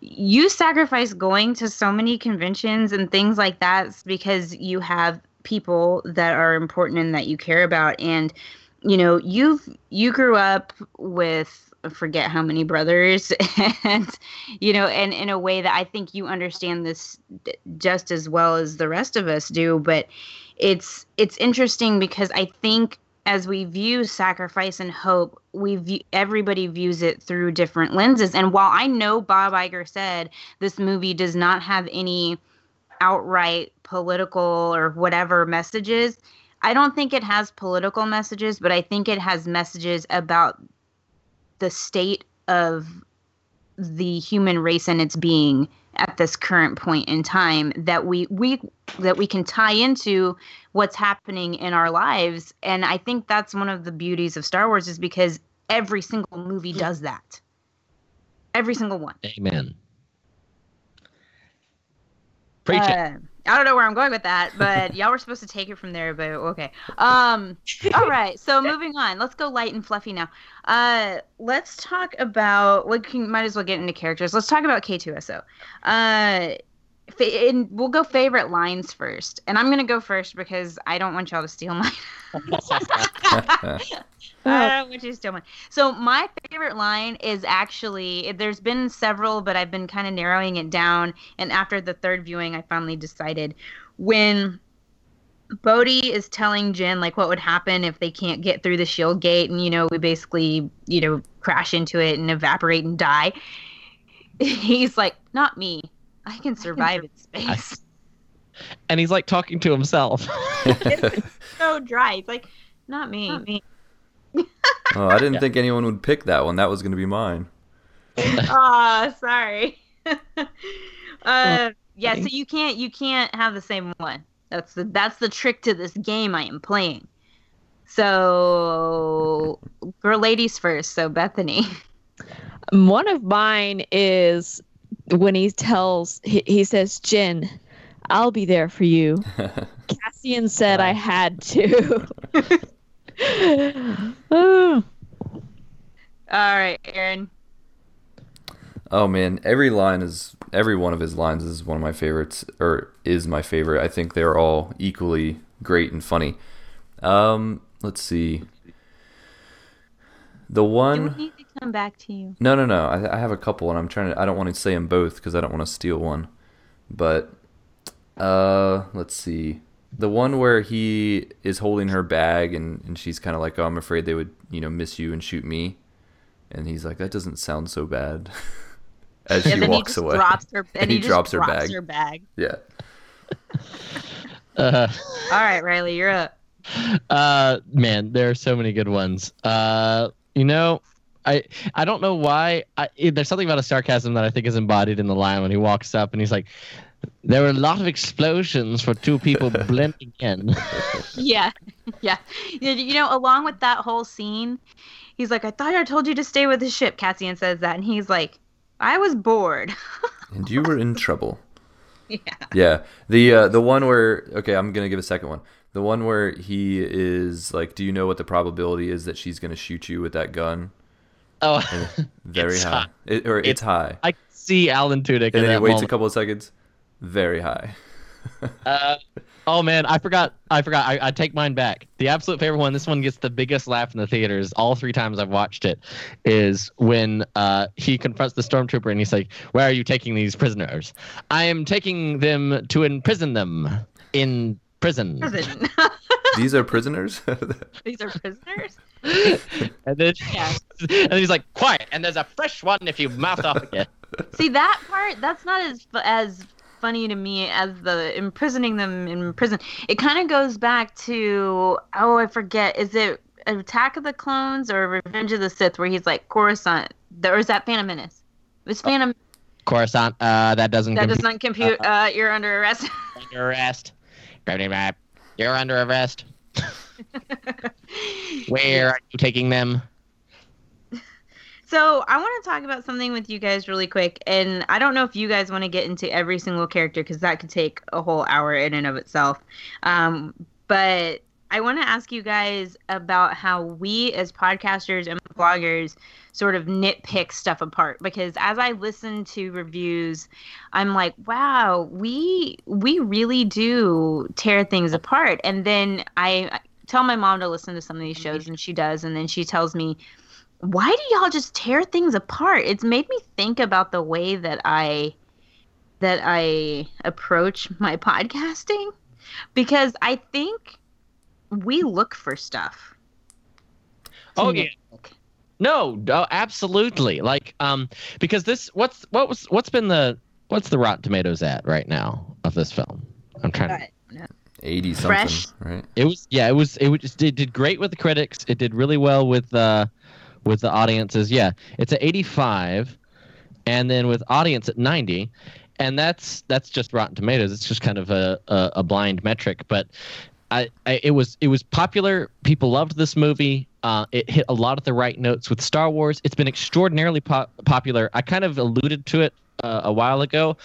you sacrifice going to so many conventions and things like that because you have people that are important and that you care about and you know you've you grew up with forget how many brothers. And you know and in a way that i think you understand this just as well as the rest of us do but it's it's interesting because i think as we view sacrifice and hope we view everybody views it through different lenses. And while i know bob Iger said this movie does not have any outright political or whatever messages I don't think it has political messages, but I think it has messages about the state of the human race and its being at this current point in time that we we that we can tie into what's happening in our lives and I think that's one of the beauties of Star Wars is because every single movie does that. Every single one. Amen. Preach it. Uh, I don't know where I'm going with that, but y'all were supposed to take it from there, but okay. Um, all right, so moving on. Let's go light and fluffy now. Uh, let's talk about. We can might as well get into characters. Let's talk about K2SO. Uh, and we'll go favorite lines first, and I'm gonna go first because I don't want y'all to steal mine. I don't want you to steal mine. So my favorite line is actually there's been several, but I've been kind of narrowing it down. And after the third viewing, I finally decided when Bodhi is telling Jyn like what would happen if they can't get through the shield gate, and you know we basically you know crash into it and evaporate and die. He's like, not me. I can survive in space. And he's like talking to himself. so dry. It's like, not me. me. Oh, I didn't think anyone would pick that one. That was going to be mine. oh, sorry. uh, yeah, so you can't you can't have the same one. That's the that's the trick to this game I am playing. So, girl, ladies first. So Bethany. One of mine is when he tells he, he says, "Jyn, I'll be there for you." Cassian said I had to. Oh. All right, Aaron. Oh man, every line is every one of his lines is one of my favorites, or is my favorite. I think they're all equally great and funny. Um, let's see. The Do one. We need come back to you? No, no, no. I, I have a couple, and I'm trying to. I don't want to say them both because I don't want to steal one. But, uh, let's see. The one where he is holding her bag, and and she's kind of like, "Oh, I'm afraid they would, you know, miss you and shoot me," and he's like, "That doesn't sound so bad." As Yeah, she then he walks just away, drops her, and, and he, just drops her drops bag. Her bag. Yeah. Uh, All right, Riley, you're up. uh, man, there are so many good ones. Uh, you know, I I don't know why. I, there's something about a sarcasm that I think is embodied in the line when he walks up and he's like, "There were a lot of explosions for two people blending in." Yeah, yeah. You you know, along with that whole scene, he's like, "I thought I told you to stay with the ship." Cassian says that, and he's like, "I was bored." And you were in trouble. yeah. Yeah. The uh, the one where okay, I'm gonna give a second one. The one where he is like, "Do you know what the probability is that she's gonna shoot you with that gun?" Oh, Very It's high. high. It, or it's, It's- high. I see Alan Tudyk. and in then he waits moment. a couple of seconds. Very high. Uh, oh man, I forgot. I forgot. I, I take mine back. The absolute favorite one. This one gets the biggest laugh in the theaters. All three times I've watched it, is when uh, he confronts the stormtrooper and he's like, "Where are you taking these prisoners? I am taking them to imprison them in prison." Prison. These are prisoners. These are prisoners. and then, Yeah. and he's like, "Quiet!" And there's a fresh one if you mouth off again. See that part? That's not as as funny to me as the imprisoning them in prison. It kind of goes back to oh, I forget. Is it Attack of the Clones or Revenge of the Sith, where he's like Coruscant, or is that Phantom Menace? It was Phantom. Coruscant. Uh, that doesn't. that compute does not compute. Uh, you're under arrest. under arrest. Gravity map. You're under arrest. Where are you taking them? So I want to talk about something with you guys really quick, and I don't know if you guys want to get into every single character because that could take a whole hour in and of itself. Um, but I want to ask you guys about how we as podcasters and bloggers sort of nitpick stuff apart because as I listen to reviews, I'm like, wow, we we really do tear things apart. And then I tell my mom to listen to some of these shows, and she does, and then she tells me why do y'all just tear things apart? It's made me think about the way that I that I approach my podcasting because I think we look for stuff. Oh yeah. nitpick. No, no, absolutely. Like, um, because this, what's what was what's been the what's the Rotten Tomatoes at right now of this film? I'm trying to. Eighty something, Fresh. right? It was yeah, it was it was it did great with the critics. It did really well with uh with the audiences. Yeah, it's at 85, and then with audience at 90, and that's that's just Rotten Tomatoes. It's just kind of a a, a blind metric, but. I, I, it was it was popular. People loved this movie. Uh, it hit a lot of the right notes with Star Wars. It's been extraordinarily po- popular. I kind of alluded to it uh, a while ago,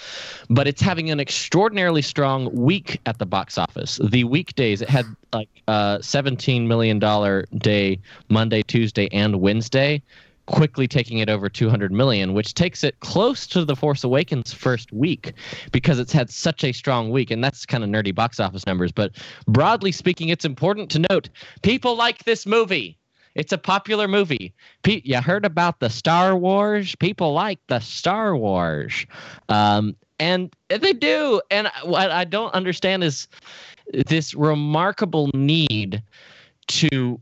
but it's having an extraordinarily strong week at the box office. The weekdays it had like uh, 17 million dollar day Monday, Tuesday, and Wednesday, quickly taking it over 200 million, which takes it close to the Force Awakens first week because it's had such a strong week, and that's kind of nerdy box office numbers. But broadly speaking, it's important to note people like this movie. It's a popular movie. Pe- you heard about the Star Wars? People like the Star Wars. Um, and they do. And what I don't understand is this remarkable need to.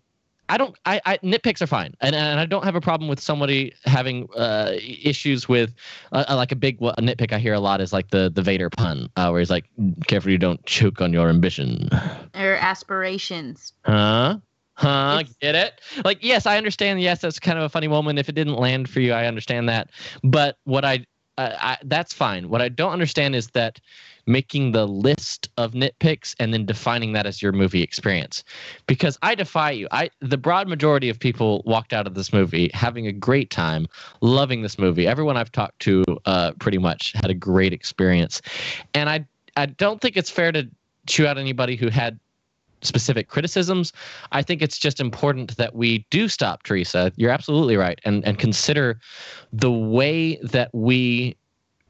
I don't. I, I nitpicks are fine, and, and I don't have a problem with somebody having uh, issues with uh, like a big a nitpick. I hear a lot is like the the Vader pun, uh, where he's like, "Careful you don't choke on your ambition." Or aspirations. Huh? Huh? It's- Get it? Like, yes, I understand. Yes, that's kind of a funny moment. If it didn't land for you, I understand that. But what I, uh, I that's fine. What I don't understand is that making the list of nitpicks and then defining that as your movie experience because i defy you i the broad majority of people walked out of this movie having a great time loving this movie everyone i've talked to uh, pretty much had a great experience and i i don't think it's fair to chew out anybody who had specific criticisms. I think it's just important that we do stop, Teresa. You're absolutely right, and and consider the way that we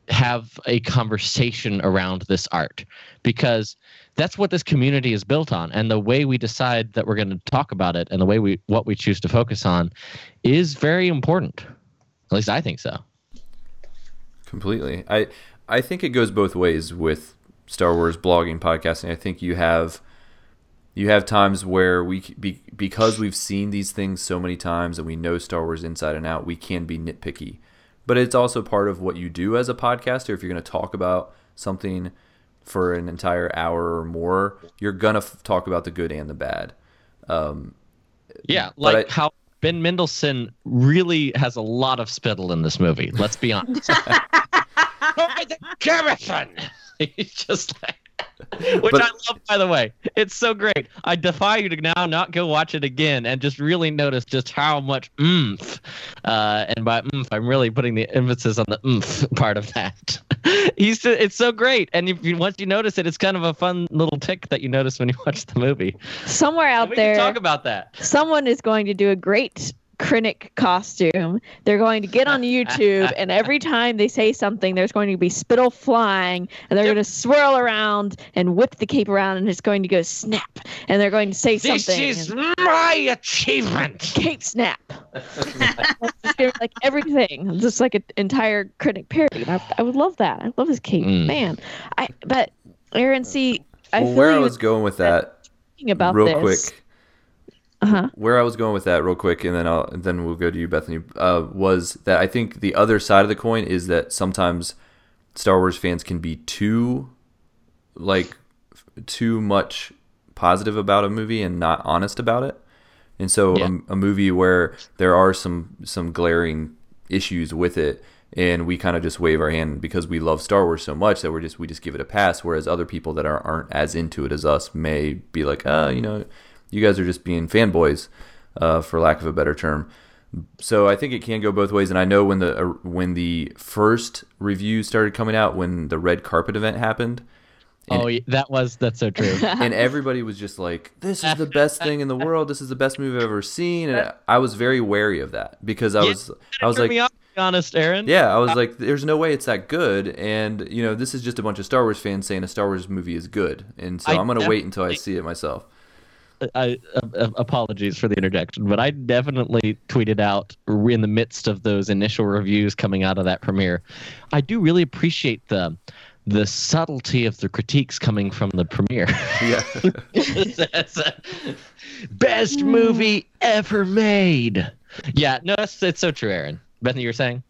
have a conversation around this art because that's what this community is built on and the way we decide that we're going to talk about it and the way we what we choose to focus on is very important at least i think so Completely. I I think it goes both ways with Star Wars blogging, podcasting. I think you have you have times where we be, because we've seen these things so many times and we know Star Wars inside and out, we can be nitpicky. But it's also part of what you do as a podcaster. If you're going to talk about something for an entire hour or more, you're going to f- talk about the good and the bad. Um, yeah like I- how ben mendelsohn really has a lot of spittle in this movie let's be honest the Garrison! He's just like, which But- I love, by the way. It's so great. I defy you to now not go watch it again and just really notice just how much oomph. Uh, and by oomph, I'm really putting the emphasis on the oomph part of that. He's ju- it's so great, and if you once you notice it, it's kind of a fun little tick that you notice when you watch the movie. Somewhere out we there, can talk about that. someone is going to do a great Krennic costume. They're going to get on YouTube, and every time they say something, there's going to be spittle flying, and they're Yep. going to swirl around and whip the cape around, and it's going to go snap, and they're going to say This something. is and my achievement. cape snap. Just gonna be like everything, just like an entire Krennic parody. I, I would love that. I love his cape, Mm. man. I but Aaron, see, I well, feel where I was going with that, thinking about real this. quick. Uh-huh. where I was going with that real quick, and then I'll then we'll go to you, Bethany. Uh, was that I think the other side of the coin is that sometimes Star Wars fans can be too like too much positive about a movie and not honest about it. And so Yeah. a, a movie where there are some some glaring issues with it and we kind of just wave our hand because we love Star Wars so much that we're just we just give it a pass whereas other people that are, aren't as into it as us may be like, "Uh, you know, you guys are just being fanboys." Uh, for lack of a better term. So I think it can go both ways, and I know when the uh, when the first review started coming out, when the red carpet event happened, Oh, that was that's so true. and everybody was just like, "This is the best thing in the world. This is the best movie I've ever seen." And I was very wary of that because I Yeah, was, I was like, me on, to be honest, Aaron. yeah, I was like, "There's no way it's that good." And you know, this is just a bunch of Star Wars fans saying a Star Wars movie is good, and so I I'm gonna wait until I see it myself. I, uh, apologies for the interjection, but I definitely tweeted out in the midst of those initial reviews coming out of that premiere. I do really appreciate the the subtlety of the critiques coming from the premiere. Yeah, That's a best movie ever made. Yeah, no, that's it's so true, Aaron. Bethany, you were saying?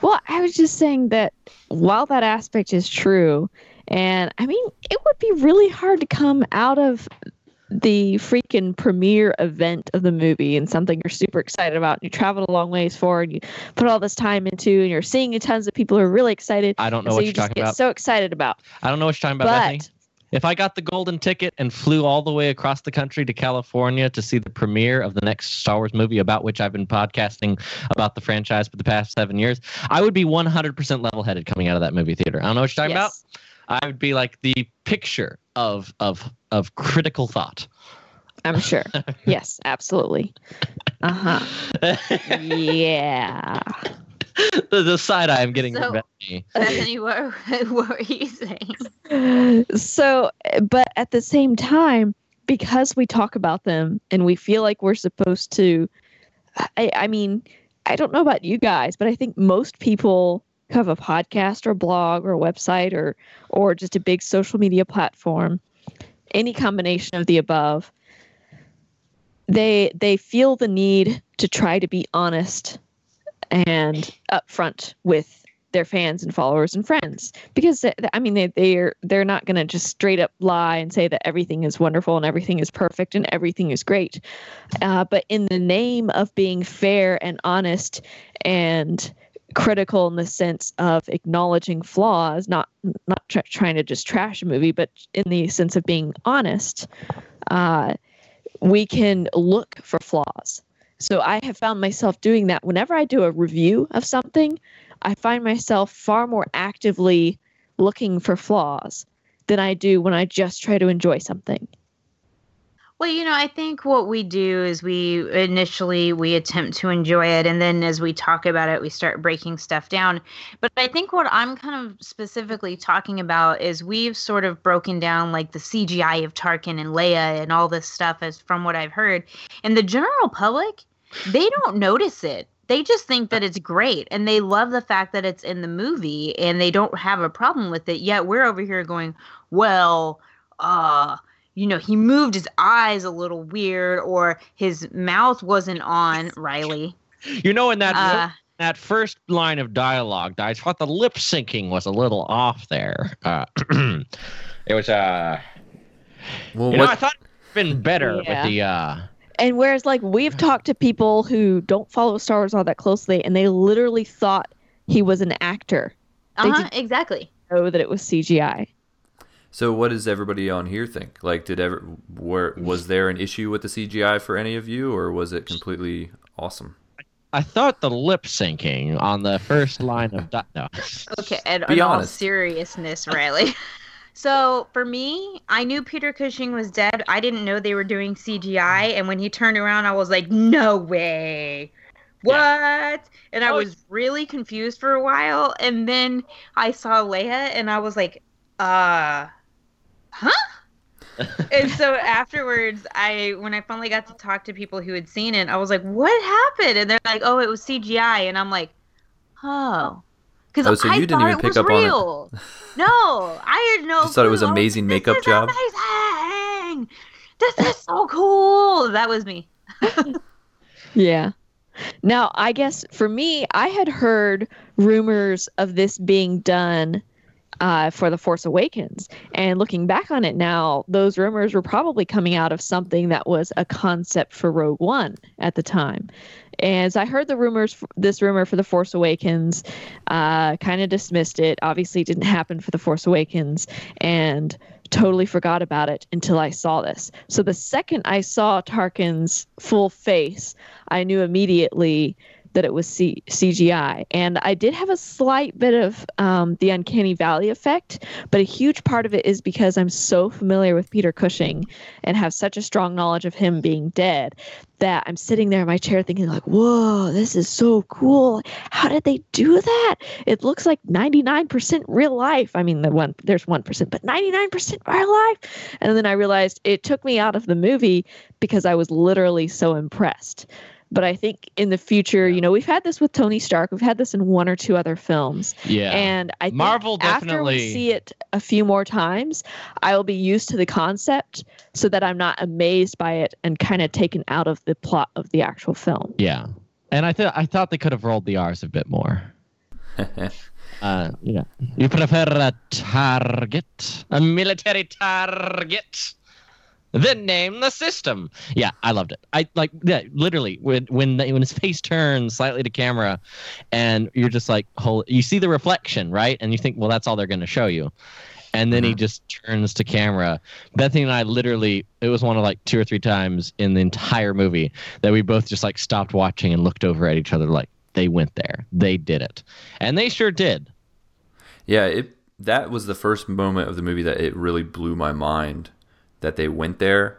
Well, I was just saying that while that aspect is true, and I mean, it would be really hard to come out of the freaking premiere event of the movie and something you're super excited about and you traveled a long ways for and you put all this time into and you're seeing tons of people who are really excited. I don't know so what you you're just talking get about. so excited about. I don't know what you're talking about. But If I got the golden ticket and flew all the way across the country to California to see the premiere of the next Star Wars movie about which I've been podcasting about the franchise for the past seven years, I would be 100% level headed coming out of that movie theater. I don't know what you're talking yes. about. I would be like the picture of of of critical thought. I'm sure. yes, absolutely. Uh huh. Yeah. the, the side eye I'm getting So- from Bethany. Bethany, what, what were you saying? so but at the same time because we talk about them and we feel like we're supposed to i, I mean i don't know about you guys but i think most people who have a podcast or blog or website or or just a big social media platform any combination of the above they they feel the need to try to be honest and upfront with their fans and followers and friends. Because I mean they they're they're not going to just straight up lie and say that everything is wonderful and everything is perfect and everything is great, uh, but in the name of being fair and honest and critical in the sense of acknowledging flaws, not not tr- trying to just trash a movie, but in the sense of being honest, uh, we can look for flaws. So I have found myself doing that whenever I do a review of something. I find myself far more actively looking for flaws than I do when I just try to enjoy something. Well, you know, I think what we do is we initially we attempt to enjoy it and then as we talk about it we start breaking stuff down. But I think what I'm kind of specifically talking about is we've sort of broken down like the CGI of Tarkin and Leia and all this stuff as from what I've heard. And the general public, they don't notice it. They just think that it's great and they love the fact that it's in the movie and they don't have a problem with it. Yet we're over here going, well, uh you know, he moved his eyes a little weird or his mouth wasn't on Riley. You know, in that Uh, that first line of dialogue, I thought the lip syncing was a little off there. Uh, it was uh, well, you know, what- I thought it'd been better Yeah. with the uh. And whereas, like, we've talked to people who don't follow Star Wars all that closely, and they literally thought he was an actor, uh-huh, exactly. know that it was CGI. So what does everybody on here think? Like, did ever were was there an issue with the CGI for any of you, or was it completely awesome? I thought the lip syncing on the first line of di- no. Okay, and Be in all honest. seriousness, Riley. so for me, I knew Peter Cushing was dead. I didn't know they were doing CGI, and when he turned around, I was like, "No way!" what? And I was really confused for a while. And then I saw Leia and I was like, uh, huh? and so afterwards, I when I finally got to talk to people who had seen it, I was like, "What happened?" And they're like, "Oh, it was CGI." And I'm like, "Oh." Because Oh, so I you didn't thought even it pick was up on it. real. no, I had no. Just thought it was amazing This makeup is job? Amazing. This is so cool. That was me. Yeah. Now, I guess for me, I had heard rumors of this being done uh, for The Force Awakens. And looking back on it now, those rumors were probably coming out of something that was a concept for Rogue One at the time. As I heard the rumors, this rumor for The Force Awakens, uh, kind of dismissed it. Obviously, it didn't happen for The Force Awakens. And totally forgot about it until I saw this. So the second I saw Tarkin's full face, I knew immediately that it was C- CGI. And I did have a slight bit of um, the uncanny valley effect, but a huge part of it is because I'm so familiar with Peter Cushing and have such a strong knowledge of him being dead that I'm sitting there in my chair thinking like, "Whoa, this is so cool! How did they do that? It looks like 99% real life. I mean, the one there's 1%, but 99% real life." And then I realized it took me out of the movie because I was literally so impressed. But I think in the future, you know, we've had this with Tony Stark. We've had this in one or two other films. Yeah. And I think Marvel after we see it a few more times, I will be used to the concept so that I'm not amazed by it and kind of taken out of the plot of the actual film. Yeah, and I thought I thought they could have rolled the R's a bit more. uh, yeah, you prefer a target, a military target. Then name the system. Yeah, I loved it. I like yeah, literally when when when his face turns slightly to camera, and you're just like, hold, you see the reflection, right? And you think, well, that's all they're going to show you. And then he mm-hmm. just turns to camera. Bethany and I literally, it was one of like two or three times in the entire movie that we both just like stopped watching and looked over at each other like, they went there. They did it. And they sure did. Yeah, it that was the first moment of the movie that it really blew my mind that they went there.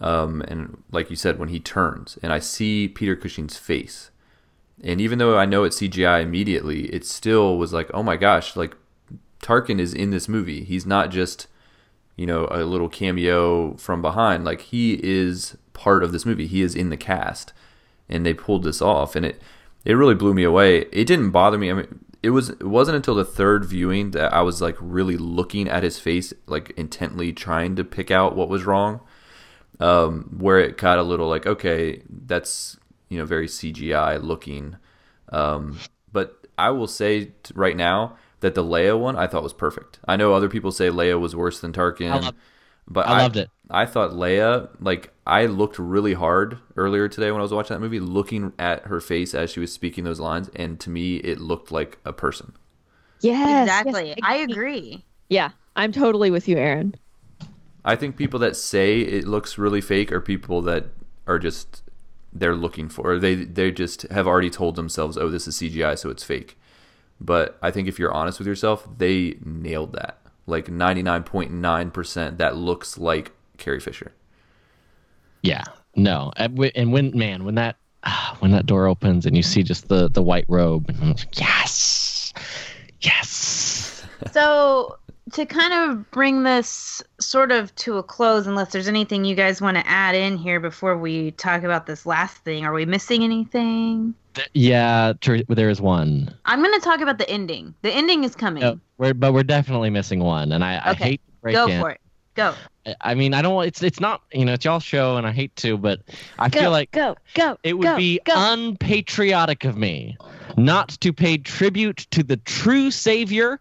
Um, and like you said, when he turns and I see Peter Cushing's face, and even though I know it's CGI immediately, it still was like, oh my gosh, like Tarkin is in this movie. He's not just you know a little cameo from behind. Like he is part of this movie. He is in the cast, and they pulled this off, and it it really blew me away. It didn't bother me. I mean, it was it wasn't until the third viewing that I was like really looking at his face, like intently trying to pick out what was wrong. Um, where it got a little like, okay, that's you know very CGI looking. Um, but I will say right now that the Leia one I thought was perfect. I know other people say Leia was worse than Tarkin, but I loved it. I thought Leia, like I looked really hard earlier today when I was watching that movie, looking at her face as she was speaking those lines, and to me, it looked like a person. Yes, exactly. yes, I agree. Yeah, I'm totally with you, Aaron. I think people that say it looks really fake are people that are just they're looking for they they just have already told themselves, oh, this is CGI, so it's fake. But I think if you're honest with yourself, they nailed that. Like 99.9%, that looks like Carrie Fisher. Yeah. No. And when man, when that when that door opens and you see just the the white robe, and I'm like, yes, yes. So to kind of bring this sort of to a close, unless there's anything you guys want to add in here before we talk about this last thing, are we missing anything? Th- Yeah, tr- there is one. I'm going to talk about the ending. The ending is coming. No, we're, but we're definitely missing one, and I, I hate to break Go in. for it. Go. I mean, I don't. want- It's it's not you know it's y'all show, and I hate to, but I Go, feel like go, go. it would go, be go. unpatriotic of me not to pay tribute to the true savior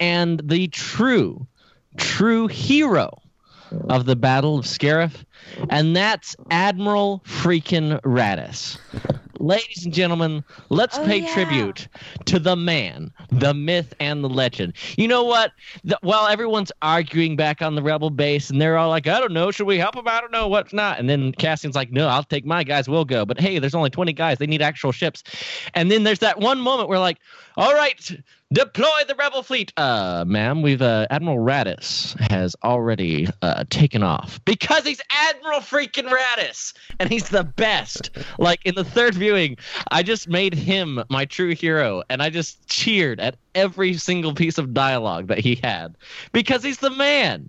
and the true, true hero of the Battle of Scarif, and that's Admiral freaking Raddus. Ladies and gentlemen, let's Oh, pay yeah. tribute to the man, the myth, and the legend. You know what? The, while everyone's arguing back on the rebel base, and they're all like, "I don't know, should we help them? I don't know, what's not." And then Cassian's like, "No, I'll take my guys. We'll go." But hey, there's only 20 guys. They need actual ships. And then there's that one moment where like, "All right, deploy the rebel fleet." Uh, ma'am, we've uh, Admiral Raddus has already uh, taken off because he's Admiral freaking Raddus, and he's the best. like in the third viewing, I just made him my true hero, and I just cheered at every single piece of dialogue that he had because he's the man.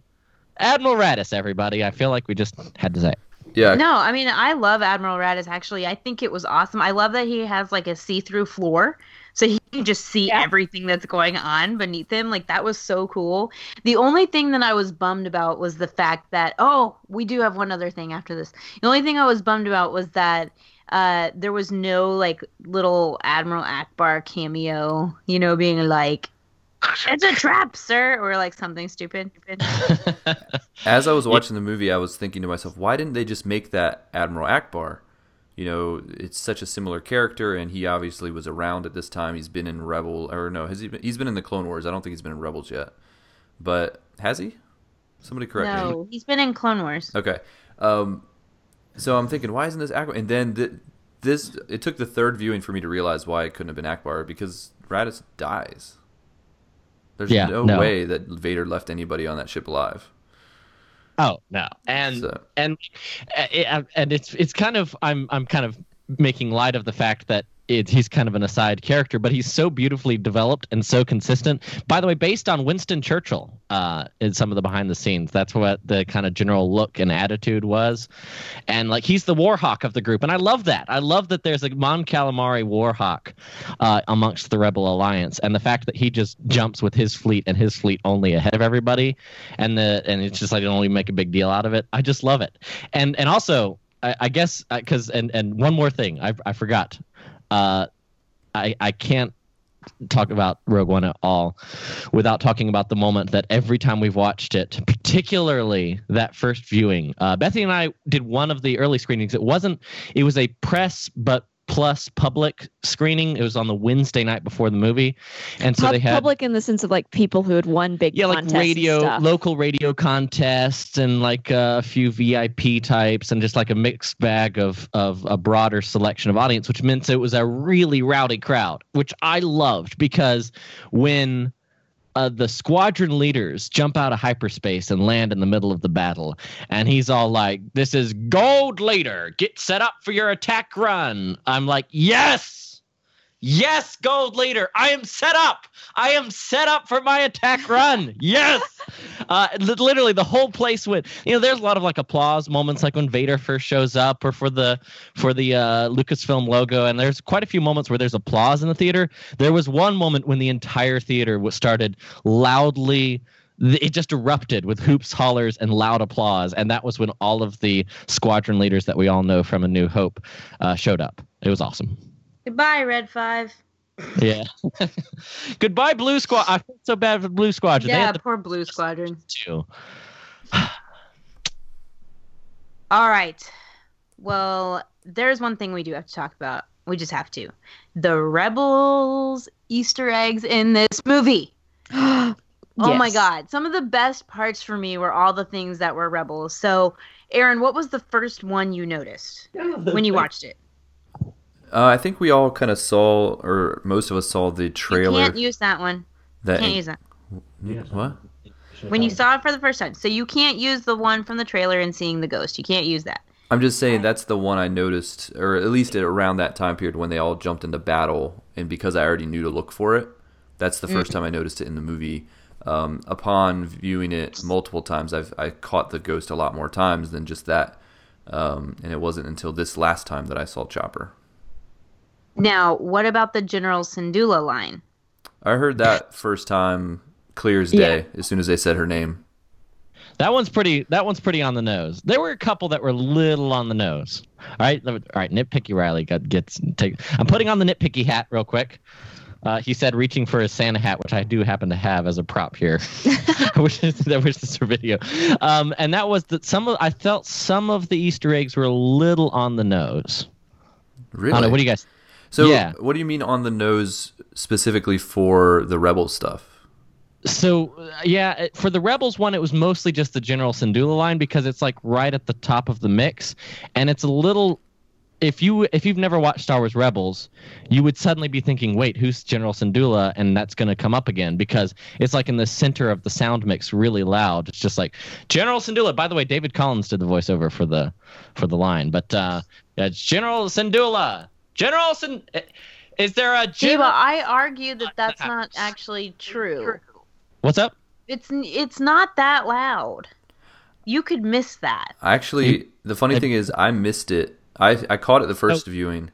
Admiral Raddus, everybody. I feel like we just had to say. it. Yeah, No, I mean I love Admiral Raddus. Actually, I think it was awesome. I love that he has like a see-through floor, so he can just see Yeah. everything that's going on beneath him. Like that was so cool. The only thing that I was bummed about was the fact that oh, we do have one other thing after this. The only thing I was bummed about was that uh there was no like little Admiral Ackbar cameo, you know, being like it's a trap, sir, or like something stupid. As I was watching the movie, I was thinking to myself, why didn't they just make that Admiral Ackbar? You know, it's such a similar character, and he obviously was around at this time. He's been in Rebel, or no, has he? Been, he's been in the Clone Wars. I don't think he's been in Rebels yet, but has he? Somebody correct me. no, he's been in Clone Wars. Okay. Um, so I'm thinking, why isn't this Ackbar? And then th- this, it took the third viewing for me to realize why it couldn't have been Ackbar because Raddus dies. There's Yeah, no, no. way that Vader left anybody on that ship alive. Oh no, and So- and uh, and it's it's kind of I'm I'm kind of making light of the fact that it, he's kind of an aside character, but he's so beautifully developed and so consistent. By the way, based on Winston Churchill, uh, in some of the behind the scenes, that's what the kind of general look and attitude was, and like he's the Warhawk of the group, and I love that. I love that there's a Mon Calamari Warhawk uh, amongst the Rebel Alliance, and the fact that he just jumps with his fleet and his fleet only ahead of everybody, and the and it's just like they don't even make a big deal out of it. I just love it, and and also I, I guess because and and one more thing I I forgot, uh, I I can't talk about Rogue One at all without talking about the moment that every time we've watched it, particularly that first viewing, uh, Bethany and I did one of the early screenings. It wasn't, it was a press but plus public screening. It was on the Wednesday night before the movie, and so Pub- they had public in the sense of like people who had won big yeah, like radio, local radio contests, and like uh, a few VIP types, and just like a mixed bag of of a broader selection of audience, which meant it was a really rowdy crowd, which I loved because when uh, the squadron leaders jump out of hyperspace and land in the middle of the battle. And he's all like, This is gold leader. Get set up for your attack run. I'm like, Yes. Yes, gold leader. I am set up. I am set up for my attack run. Yes. Uh, literally, the whole place went. You know, there's a lot of like applause moments, like when Vader first shows up, or for the for the uh, Lucasfilm logo. And there's quite a few moments where there's applause in the theater. There was one moment when the entire theater was started loudly. It just erupted with hoops, hollers, and loud applause, and that was when all of the squadron leaders that we all know from A New Hope uh, showed up. It was awesome. Goodbye, Red Five. Yeah. Goodbye, Blue Squad. I feel so bad for Blue Squadron. They Yeah, had the poor Blue Squadron. too. All right. Well, there's one thing we do have to talk about. We just have to. The Rebels Easter eggs in this movie. Oh my god. Some of the best parts for me were all the things that were Rebels. So, Aaron, what was the first one you noticed when you watched it? Uh, I think we all kind of saw, or most of us saw the trailer. You can't use that one. that Can't use that. what? When you saw it for the first time. So you can't use the one from the trailer and seeing the ghost. You can't use that. I'm just saying that's the one I noticed, or at least at around that time period when they all jumped into battle, and because I already knew to look for it, that's the first time I noticed it in the movie. Um, upon viewing it multiple times, I've I caught the ghost a lot more times than just that, um, and it wasn't until this last time that I saw Chopper. Now, what about the General Syndulla line? I heard that first time clear as day as soon as they said her name. That one's pretty. That one's pretty on the nose. There were a couple that were little on the nose. All right, all right. Nitpicky Riley got gets take. I'm putting on the nitpicky hat real quick. Uh, he said reaching for his Santa hat, which I do happen to have as a prop here. I wish I wish this were video. Um, and that was that some of I felt some of the Easter eggs were a little on the nose. Really? I don't know. What do you guys? So, yeah. what do you mean on the nose specifically for the rebel stuff? So uh, yeah, for the Rebels one, it was mostly just the General Syndulla line because it's like right at the top of the mix, and it's a little if you if you've never watched Star Wars Rebels, you would suddenly be thinking, "Wait, who's General Syndulla?" And that's going to come up again because it's like in the center of the sound mix, really loud. It's just like General Syndulla. By the way, David Collins did the voiceover for the for the line, but uh, it's General Syndulla. General Syn. Is there a Jiba, general? I argue that that's not actually true. What's up? It's it's not that loud. You could miss that. Actually, the funny thing is, I missed it. I I caught it the first viewing,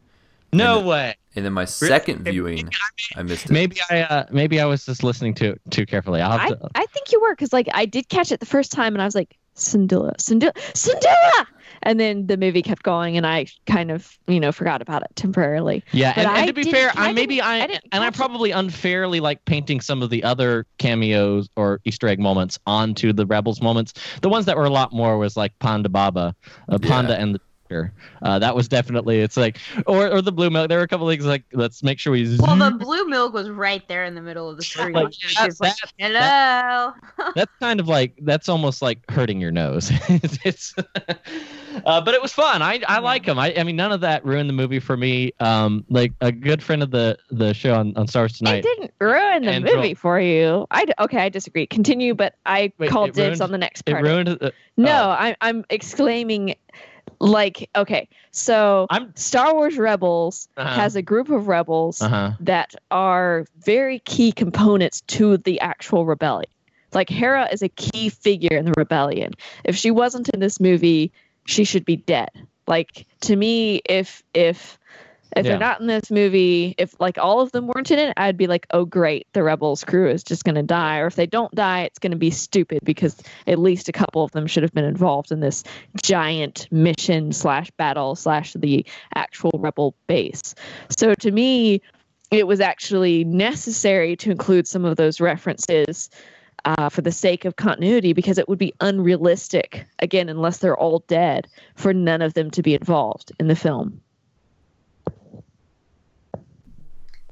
No And- way. and then my second viewing, I missed it. Maybe I uh, maybe I was just listening to too carefully. I'll have I, to, I think you were because like I did catch it the first time and I was like Cinderella, Cinderella, Cinderella, and then the movie kept going and I kind of you know forgot about it temporarily. Yeah, and, and to be fair, I I maybe I, I and I'm catch it. probably unfairly like painting some of the other cameos or Easter egg moments onto the Rebels moments. The ones that were a lot more was like Ponda Baba, uh, Ponda Yeah. and the Doctor. Uh, that was definitely it's like or or the blue milk. There were a couple things like let's make sure we Well, the blue milk was right there in the middle of the screen. Like, She's like, that- "Hello." that's kind of like that's almost like hurting your nose. it's, uh, but it was fun. I I like him. I I mean none of that ruined the movie for me. Um, like a good friend of the the show on, on Stars It Tonight. didn't ruin the And movie Joel- for you. I d- okay, I disagree. Continue, but I Wait, called dibs ruined- on the next It part. ruined. The, no, oh. I, I'm exclaiming, like okay, so I'm Star Wars Rebels Uh-huh. has a group of rebels uh huh. that are very key components to the actual rebellion. Like Hera is a key figure in the rebellion. If she wasn't in this movie, she should be dead. Like to me, if if if Yeah. they're not in this movie, if like all of them weren't in it, I'd be like, oh great, the rebels crew is just gonna die. Or if they don't die, it's gonna be stupid because at least a couple of them should have been involved in this giant mission slash battle slash the actual rebel base. So to me, it was actually necessary to include some of those references uh, for the sake of continuity because it would be unrealistic, again, unless they're all dead, for none of them to be involved in the film.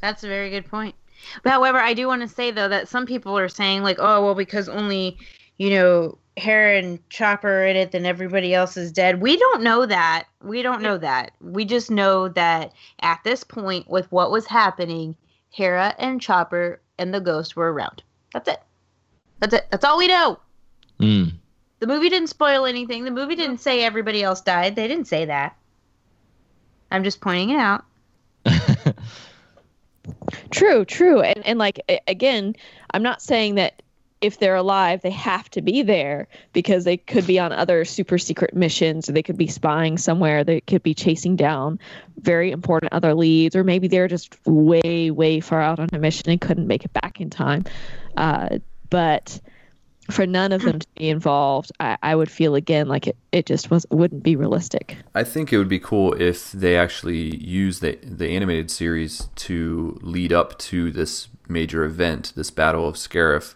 That's a very good point. But however, I do want to say though that some people are saying like, oh well, because only you know Hera and Chopper are in it, then everybody else is dead. We don't know that. We don't know that. We just know that at this point, with what was happening, Hera and Chopper and the Ghost were around. That's it. That's it. That's all we know. Mm. The movie didn't spoil anything. The movie didn't say everybody else died. They didn't say that. I'm just pointing it out. True, true. And and like again, I'm not saying that if they're alive, they have to be there because they could be on other super secret missions or they could be spying somewhere. They could be chasing down very important other leads, or maybe they're just way, way far out on a mission and couldn't make it back in time. Uh, but for none of them to be involved, I, I would feel again like it, it just was wouldn't be realistic. I think it would be cool if they actually use the the animated series to lead up to this major event, this Battle of Scarif,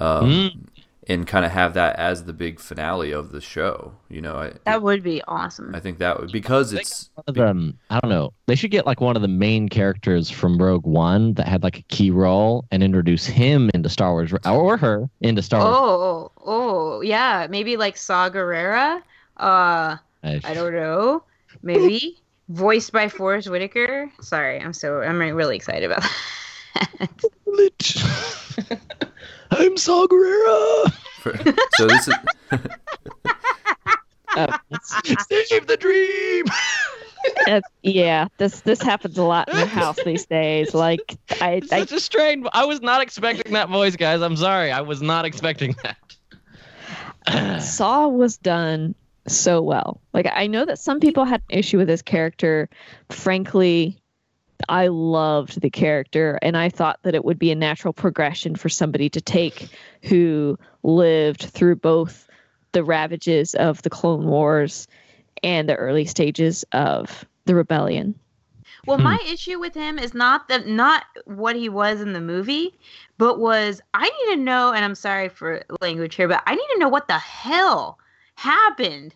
um, and kind of have that as the big finale of the show. You know, I That would be awesome. I think that would because it's One of them, I don't know. They should get like one of the main characters from Rogue One that had like a key role and introduce him into Star Wars or her into Star Wars. Oh, oh, yeah. Maybe like Saw Gerrera. Uh, I don't know. Maybe voiced by Forest Whitaker. Sorry, I'm so I'm really excited about that. I'm Saw Gerrera. for, so this is Save the dream. uh, yeah, this this happens a lot in the house these days. Like I, I Such a strain. I was not expecting that voice, guys. I'm sorry. I was not expecting that. Saw was done so well. Like I know that some people had an issue with his character. Frankly, I loved the character and I thought that it would be a natural progression for somebody to take who lived through both the ravages of the Clone Wars and the early stages of the rebellion. Well, Hmm. my issue with him is not that not what he was in the movie, but was I need to know, and I'm sorry for language here, but I need to know what the hell happened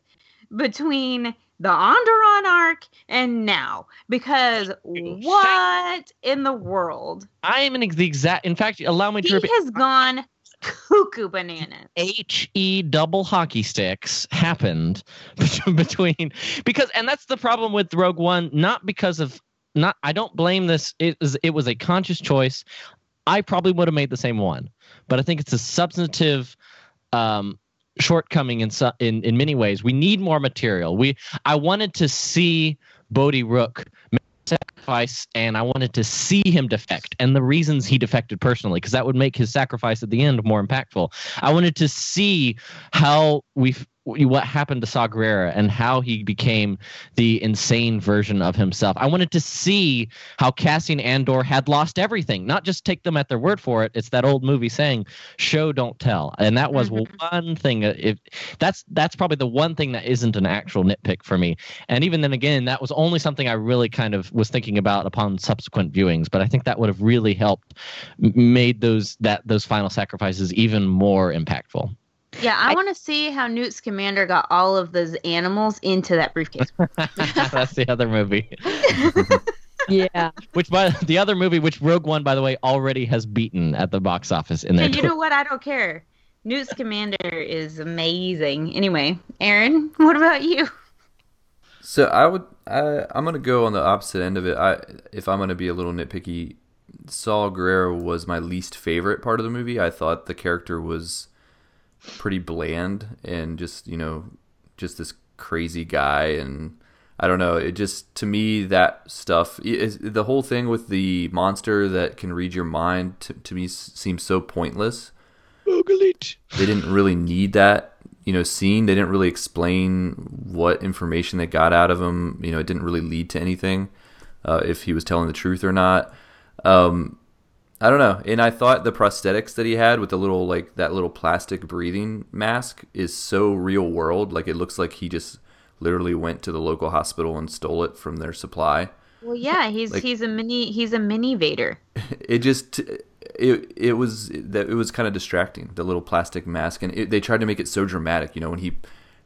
between the Onderon arc and now, because what in the world? I am in the exact. In fact, allow me to He repeat. has gone cuckoo bananas. H E double hockey sticks happened between because and that's the problem with Rogue One, not because of not I don't blame this. It was it was a conscious choice. I probably would have made the same one, but I think it's a substantive um, shortcoming in, su- in in many ways. We need more material. We I wanted to see Bodhi Rook sacrifice and I wanted to see him defect and the reasons he defected personally because that would make his sacrifice at the end more impactful. I wanted to see how we what happened to Saw Gerrera and how he became the insane version of himself. I wanted to see how Cassian Andor had lost everything, not just take them at their word for it. It's that old movie saying, "Show don't tell," and that was mm-hmm. one thing. If that's that's probably the one thing that isn't an actual nitpick for me. And even then, again, that was only something I really kind of was thinking about upon subsequent viewings. But I think that would have really helped made those that those final sacrifices even more impactful. Yeah, I, I want to see how Newt Scamander got all of those animals into that briefcase. That's the other movie. yeah. Which by the other movie, which Rogue One, by the way, already has beaten at the box office in there. Hey, you know what? I don't care. Newt Scamander is amazing. Anyway, Aaron, what about you? So I would, I, I'm gonna go on the opposite end of it. I, if I'm gonna be a little nitpicky, Saw Gerrera was my least favorite part of the movie. I thought the character was pretty bland and just you know just this crazy guy and I don't know. It just to me that stuff is, the whole thing with the monster that can read your mind to, to me seems so pointless. They didn't really need that, you know, scene. They didn't really explain what information they got out of him. You know, it didn't really lead to anything. Uh, if he was telling the truth or not. Um, I don't know. And I thought the prosthetics that he had with the little like that little plastic breathing mask is so real world. Like it looks like he just literally went to the local hospital and stole it from their supply. Well, yeah, he's like, he's a mini he's a mini Vader. It just it it was that it was kind of distracting the little plastic mask and it, they tried to make it so dramatic. You know when he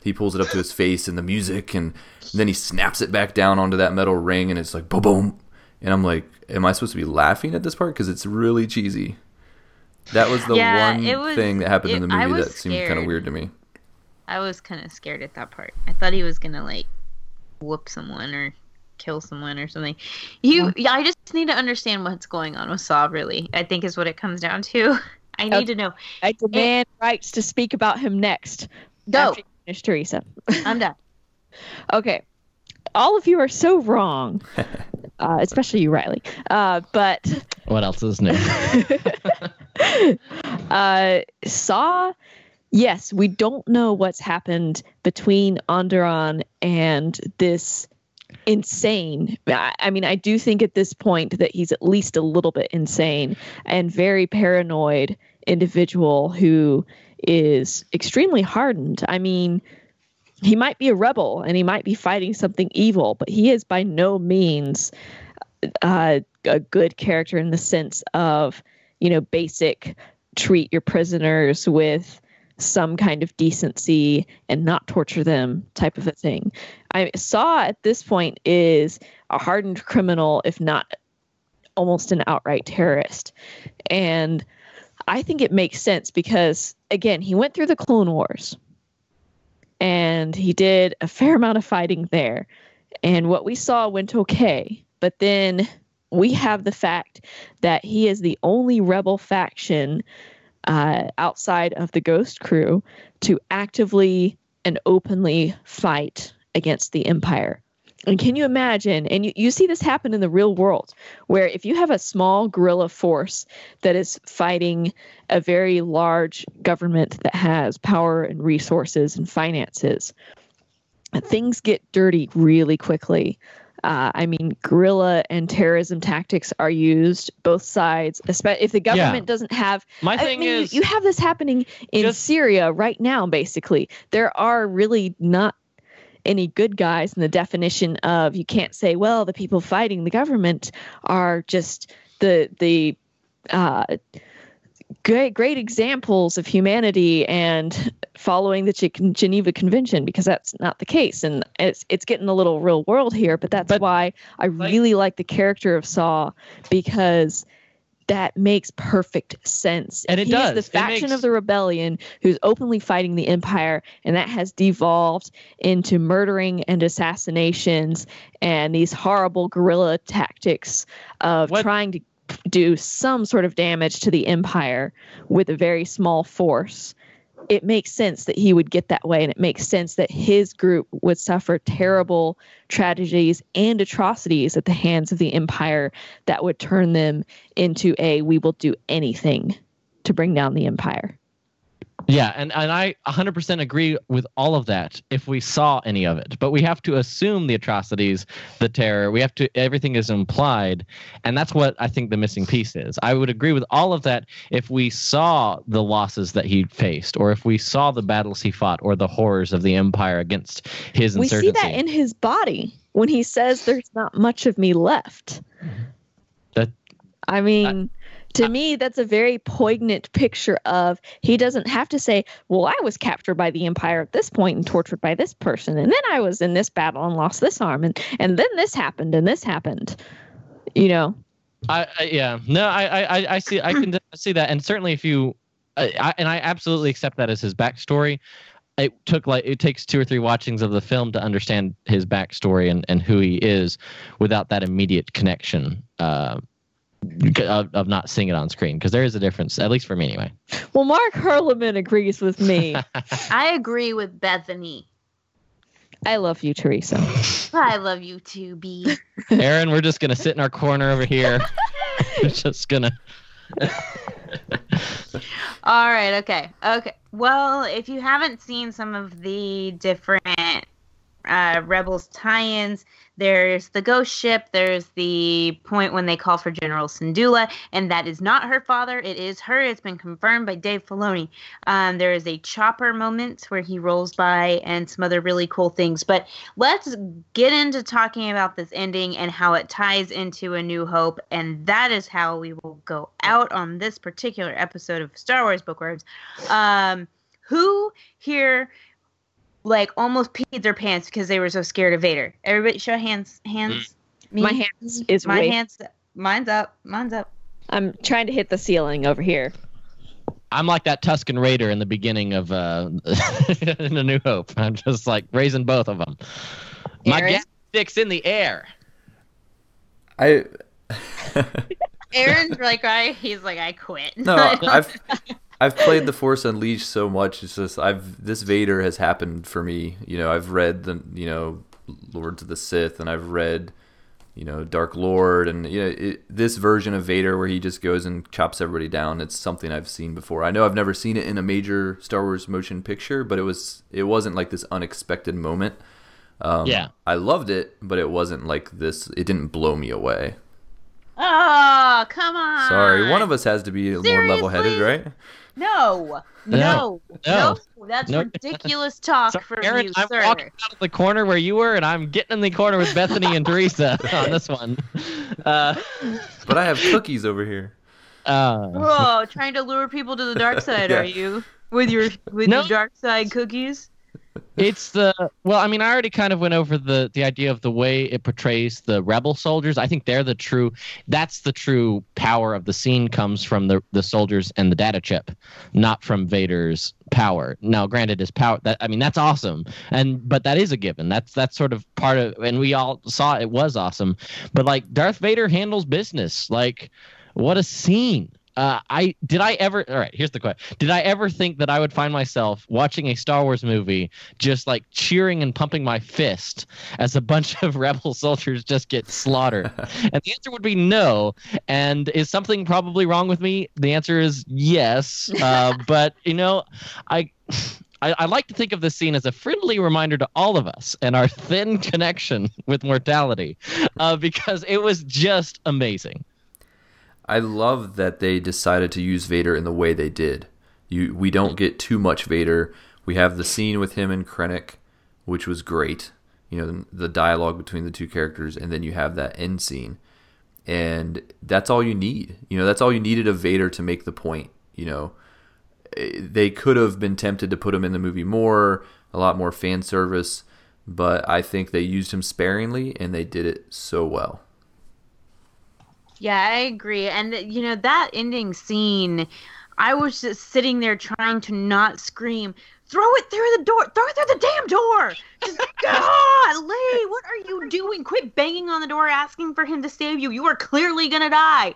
he pulls it up to his face and the music and, and then he snaps it back down onto that metal ring and it's like boom boom and I'm like, am I supposed to be laughing at this part because it's really cheesy? That was the yeah, one was, thing that happened it, in the movie that seemed kind of weird to me. I was kind of scared at that part. I thought he was gonna like whoop someone or kill someone or something. You, yeah, I just need to understand what's going on with Saw. Really, I think is what it comes down to. I need okay. to know. I demand and, rights to speak about him next. Go, finish, Teresa. I'm done. okay, all of you are so wrong. uh, especially you, Riley. Uh, but what else is new? uh, Saw. Yes, we don't know what's happened between Onderon and this insane. I, I mean, I do think at this point that he's at least a little bit insane and very paranoid individual who is extremely hardened. I mean, he might be a rebel and he might be fighting something evil, but he is by no means uh, a good character in the sense of, you know, basic treat your prisoners with some kind of decency and not torture them type of a thing. I saw at this point is a hardened criminal, if not almost an outright terrorist. And I think it makes sense because, again, he went through the Clone Wars and he did a fair amount of fighting there. And what we saw went okay, but then we have the fact that he is the only rebel faction uh, outside of the Ghost Crew to actively and openly fight against the Empire. And can you imagine? And you, you see this happen in the real world, where if you have a small guerrilla force that is fighting a very large government that has power and resources and finances, things get dirty really quickly. Uh, I mean, guerrilla and terrorism tactics are used both sides. Especially if the government yeah. doesn't have. My thing I mean, is, you, you have this happening in just, Syria right now. Basically, there are really not any good guys in the definition of you can't say, well, the people fighting the government are just the the uh, great great examples of humanity and following the Geneva Convention because that's not the case, and it's it's getting a little real world here. But that's but, why I really like the character of Saw because that makes perfect sense. And it He's does. the faction makes- of the rebellion who's openly fighting the empire, and that has devolved into murdering and assassinations and these horrible guerrilla tactics of What- trying to do some sort of damage to the empire with a very small force. It makes sense that he would get that way, and it makes sense that his group would suffer terrible tragedies and atrocities at the hands of the empire that would turn them into a we will do anything to bring down the empire. Yeah, and, and I 100% agree with all of that if we saw any of it. But we have to assume the atrocities, the terror. We have to, everything is implied. And that's what I think the missing piece is. I would agree with all of that if we saw the losses that he faced, or if we saw the battles he fought, or the horrors of the empire against his We see insurgency. that in his body when he says there's not much of me left. That- I mean, to me, that's a very poignant picture of he doesn't have to say, Well, I was captured by the Empire at this point and tortured by this person, and then I was in this battle and lost this arm, and, and then this happened and this happened. You know, I, I yeah no I, I I- see I can see that and certainly if you I, I, and I absolutely accept that as his backstory. It took like it takes two or three watchings of the film to understand his backstory and, and who he is, without that immediate connection uh, of, of not seeing it on screen because there is a difference at least for me anyway. well, Mark Herleman agrees with me. I agree with Bethany. I love you, Teresa. I love you too, B. Aaron, we're just gonna sit in our corner over here. we're just gonna. All right, okay. Okay. Well, if you haven't seen some of the different uh, Rebels tie ins, there's the ghost ship, there's the point when they call for General Syndulla, and that is not her father, it is her. It's been confirmed by Dave Filoni. Um, there is a chopper moment where he rolls by and some other really cool things. But let's get into talking about this ending and how it ties into A New Hope, and that is how we will go out on this particular episode of Star Wars Bookworms. Um, who here like almost peed their pants because they were so scared of Vader? Everybody, show hands. Hands. Me? My hands is My raised. hands. Mine's up. Mine's up. I'm trying to hit the ceiling over here. I'm like that Tusken Raider in the beginning of uh, in A New Hope. I'm just like raising both of them. My Aaron? gaffi stick's in the air. I Aaron's like, I. He's like, I quit. no, I've I've played the Force Unleashed so much. It's just I've this Vader has happened for me. You know, I've read the you know Lords of the Sith, and I've read you know Dark Lord, and you know it, this version of Vader where he just goes and chops everybody down. It's something I've seen before. I know I've never seen it in a major Star Wars motion picture, but it was it wasn't like this unexpected moment. Um, Yeah. I loved it, but it wasn't like this. It didn't blow me away. Oh, come on. Sorry, one of us has to be more level-headed, right? No. No. No. No. That's No. ridiculous talk So, from Aaron, you, I'm sir. walking out of the corner where you were, and I'm getting in the corner with Bethany and Teresa on this one. Uh, But I have cookies over here. uh, Whoa, trying to lure people to the dark side, Yeah. are you? With your with No. your dark side cookies? It's the well i mean i already kind of went over the the idea of the way it portrays the rebel soldiers. I think they're the true that's the true power of the scene comes from the the soldiers and the data chip not from vader's power. Now granted his power that i mean that's awesome. And but that is a given. That's that's sort of part of and we all saw it was awesome. But like darth vader handles business. Like what a scene uh, I did I ever all right here's the question did I ever think that I would find myself watching a Star Wars movie just like cheering and pumping my fist as a bunch of rebel soldiers just get slaughtered? and the answer would be no. And is something probably wrong with me? The answer is yes. Uh, but you know, I. I, I like to think of this scene as a friendly reminder to all of us and our thin connection with mortality, uh, because it was just amazing. I love that they decided to use Vader in the way they did. You, we don't get too much Vader. We have the scene with him and Krennic, which was great. You know, the dialogue between the two characters, and then you have that end scene, and that's all you need. You know, that's all you needed of Vader to make the point. You know, Eh, they could have been tempted to put him in the movie more, a lot more fan service, but I think they used him sparingly, and they did it so well. Yeah, I agree. And you know that ending scene, I was just sitting there trying to not scream. Throw it through the door. Throw it through the damn door. Just God, Lee, what are you doing? Quit banging on the door asking for him to save you. You are clearly gonna die.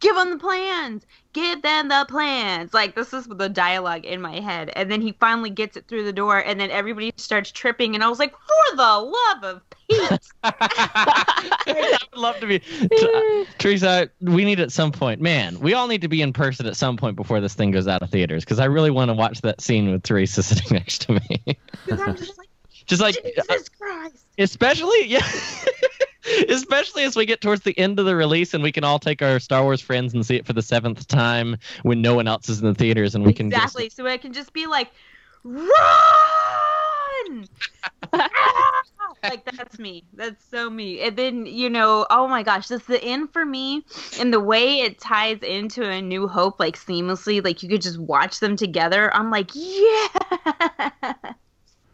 Give them the plans. Give them the plans. Like this is the dialogue in my head. And then he finally gets it through the door, and then everybody starts tripping, and I was like, for the love of Pete. I would love to be. Teresa, we need at some point, man, we all need to be in person at some point before this thing goes out of theaters because I really want to watch that scene with Teresa sitting next to me. I'm just like, Just like, Jesus Christ. especially, yeah. Especially as we get towards the end of the release and we can all take our Star Wars friends and see it for the seventh time when no one else is in the theaters and we can just exactly. So I can just be like, run! Ah! like that's me. That's so me. And then you know, oh my gosh, that's the end for me. And the way it ties into a New Hope, like seamlessly, like you could just watch them together. I'm like, yeah.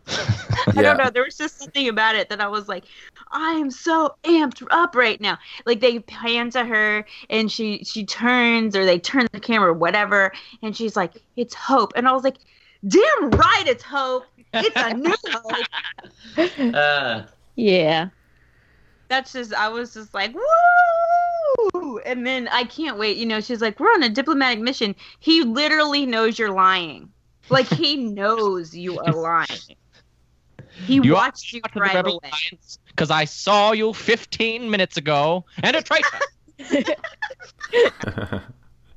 I Yeah. don't know. There was just something about it that I was like, I am so amped up right now. Like they pan to her and she she turns or they turn the camera, whatever, and she's like, "It's hope," and I was like, "Damn right, it's hope. It's a new hope." Uh, Yeah. That's just I was just like, woo! And then I can't wait. You know, she's like, "We're on a diplomatic mission." He literally knows you're lying. Like he knows you are lying. He You are watched you to the right Rebel away. Because I saw you 15 minutes ago and a traitor.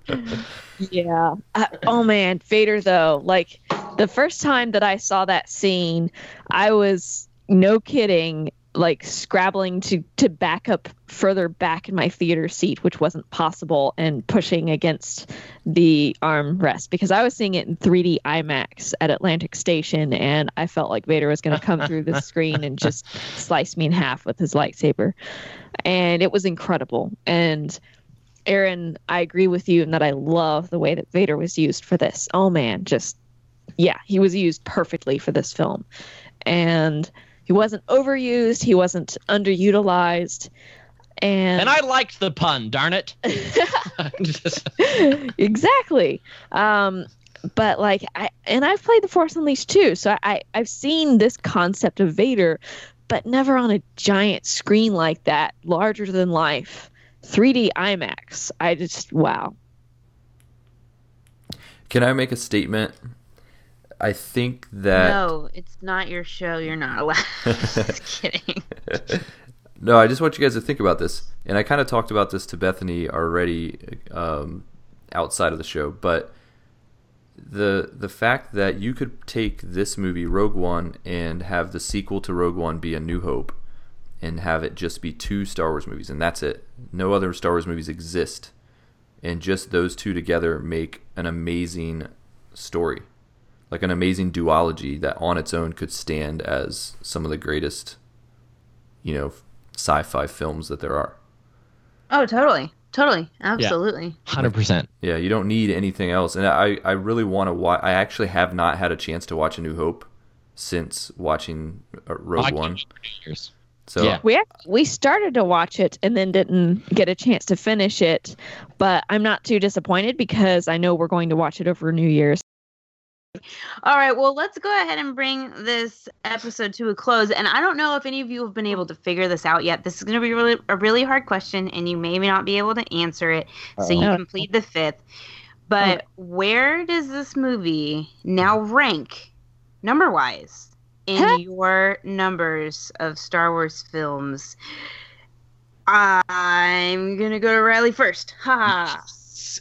Yeah. Uh, oh man, Vader though. Like the first time that I saw that scene, I was no kidding like scrabbling to to back up further back in my theater seat which wasn't possible and pushing against the armrest because I was seeing it in 3D IMAX at Atlantic Station and I felt like Vader was going to come through the screen and just slice me in half with his lightsaber and it was incredible and Aaron, I agree with you in that I love the way that Vader was used for this. Oh man, just yeah, he was used perfectly for this film. And he wasn't overused, he wasn't underutilized. And, And I liked the pun, darn it. Exactly. Um but like I and I've played The Force Unleashed too, so I I've seen this concept of Vader, but never on a giant screen like that, larger than life. 3D IMAX. I just wow. Can I make a statement? I think that No, it's not your show. You're not allowed. just kidding. No, I just want you guys to think about this, and I kind of talked about this to Bethany already um, outside of the show, but the the fact that you could take this movie Rogue One and have the sequel to Rogue One be A New Hope, and have it just be two Star Wars movies, and that's it. No other Star Wars movies exist, and just those two together make an amazing story, like an amazing duology that on its own could stand as some of the greatest, you know, sci-fi films that there are. Oh, totally, totally, absolutely. 100%. Yeah, you don't need anything else. And I, I really want to watch. I actually have not had a chance to watch A New Hope since watching uh, Rogue I One. can't wait for years. So Yeah. We ac- we started to watch it and then didn't get a chance to finish it, but I'm not too disappointed because I know we're going to watch it over New Year's. All right, well, let's go ahead and bring this episode to a close. And I don't know if any of you have been able to figure this out yet. This is going to be really a really hard question, and you may not be able to answer it. So you Uh-oh. can plead the fifth. But where does this movie now rank, number wise, in Huh? your numbers of Star Wars films? I'm gonna go to Riley first. Ha!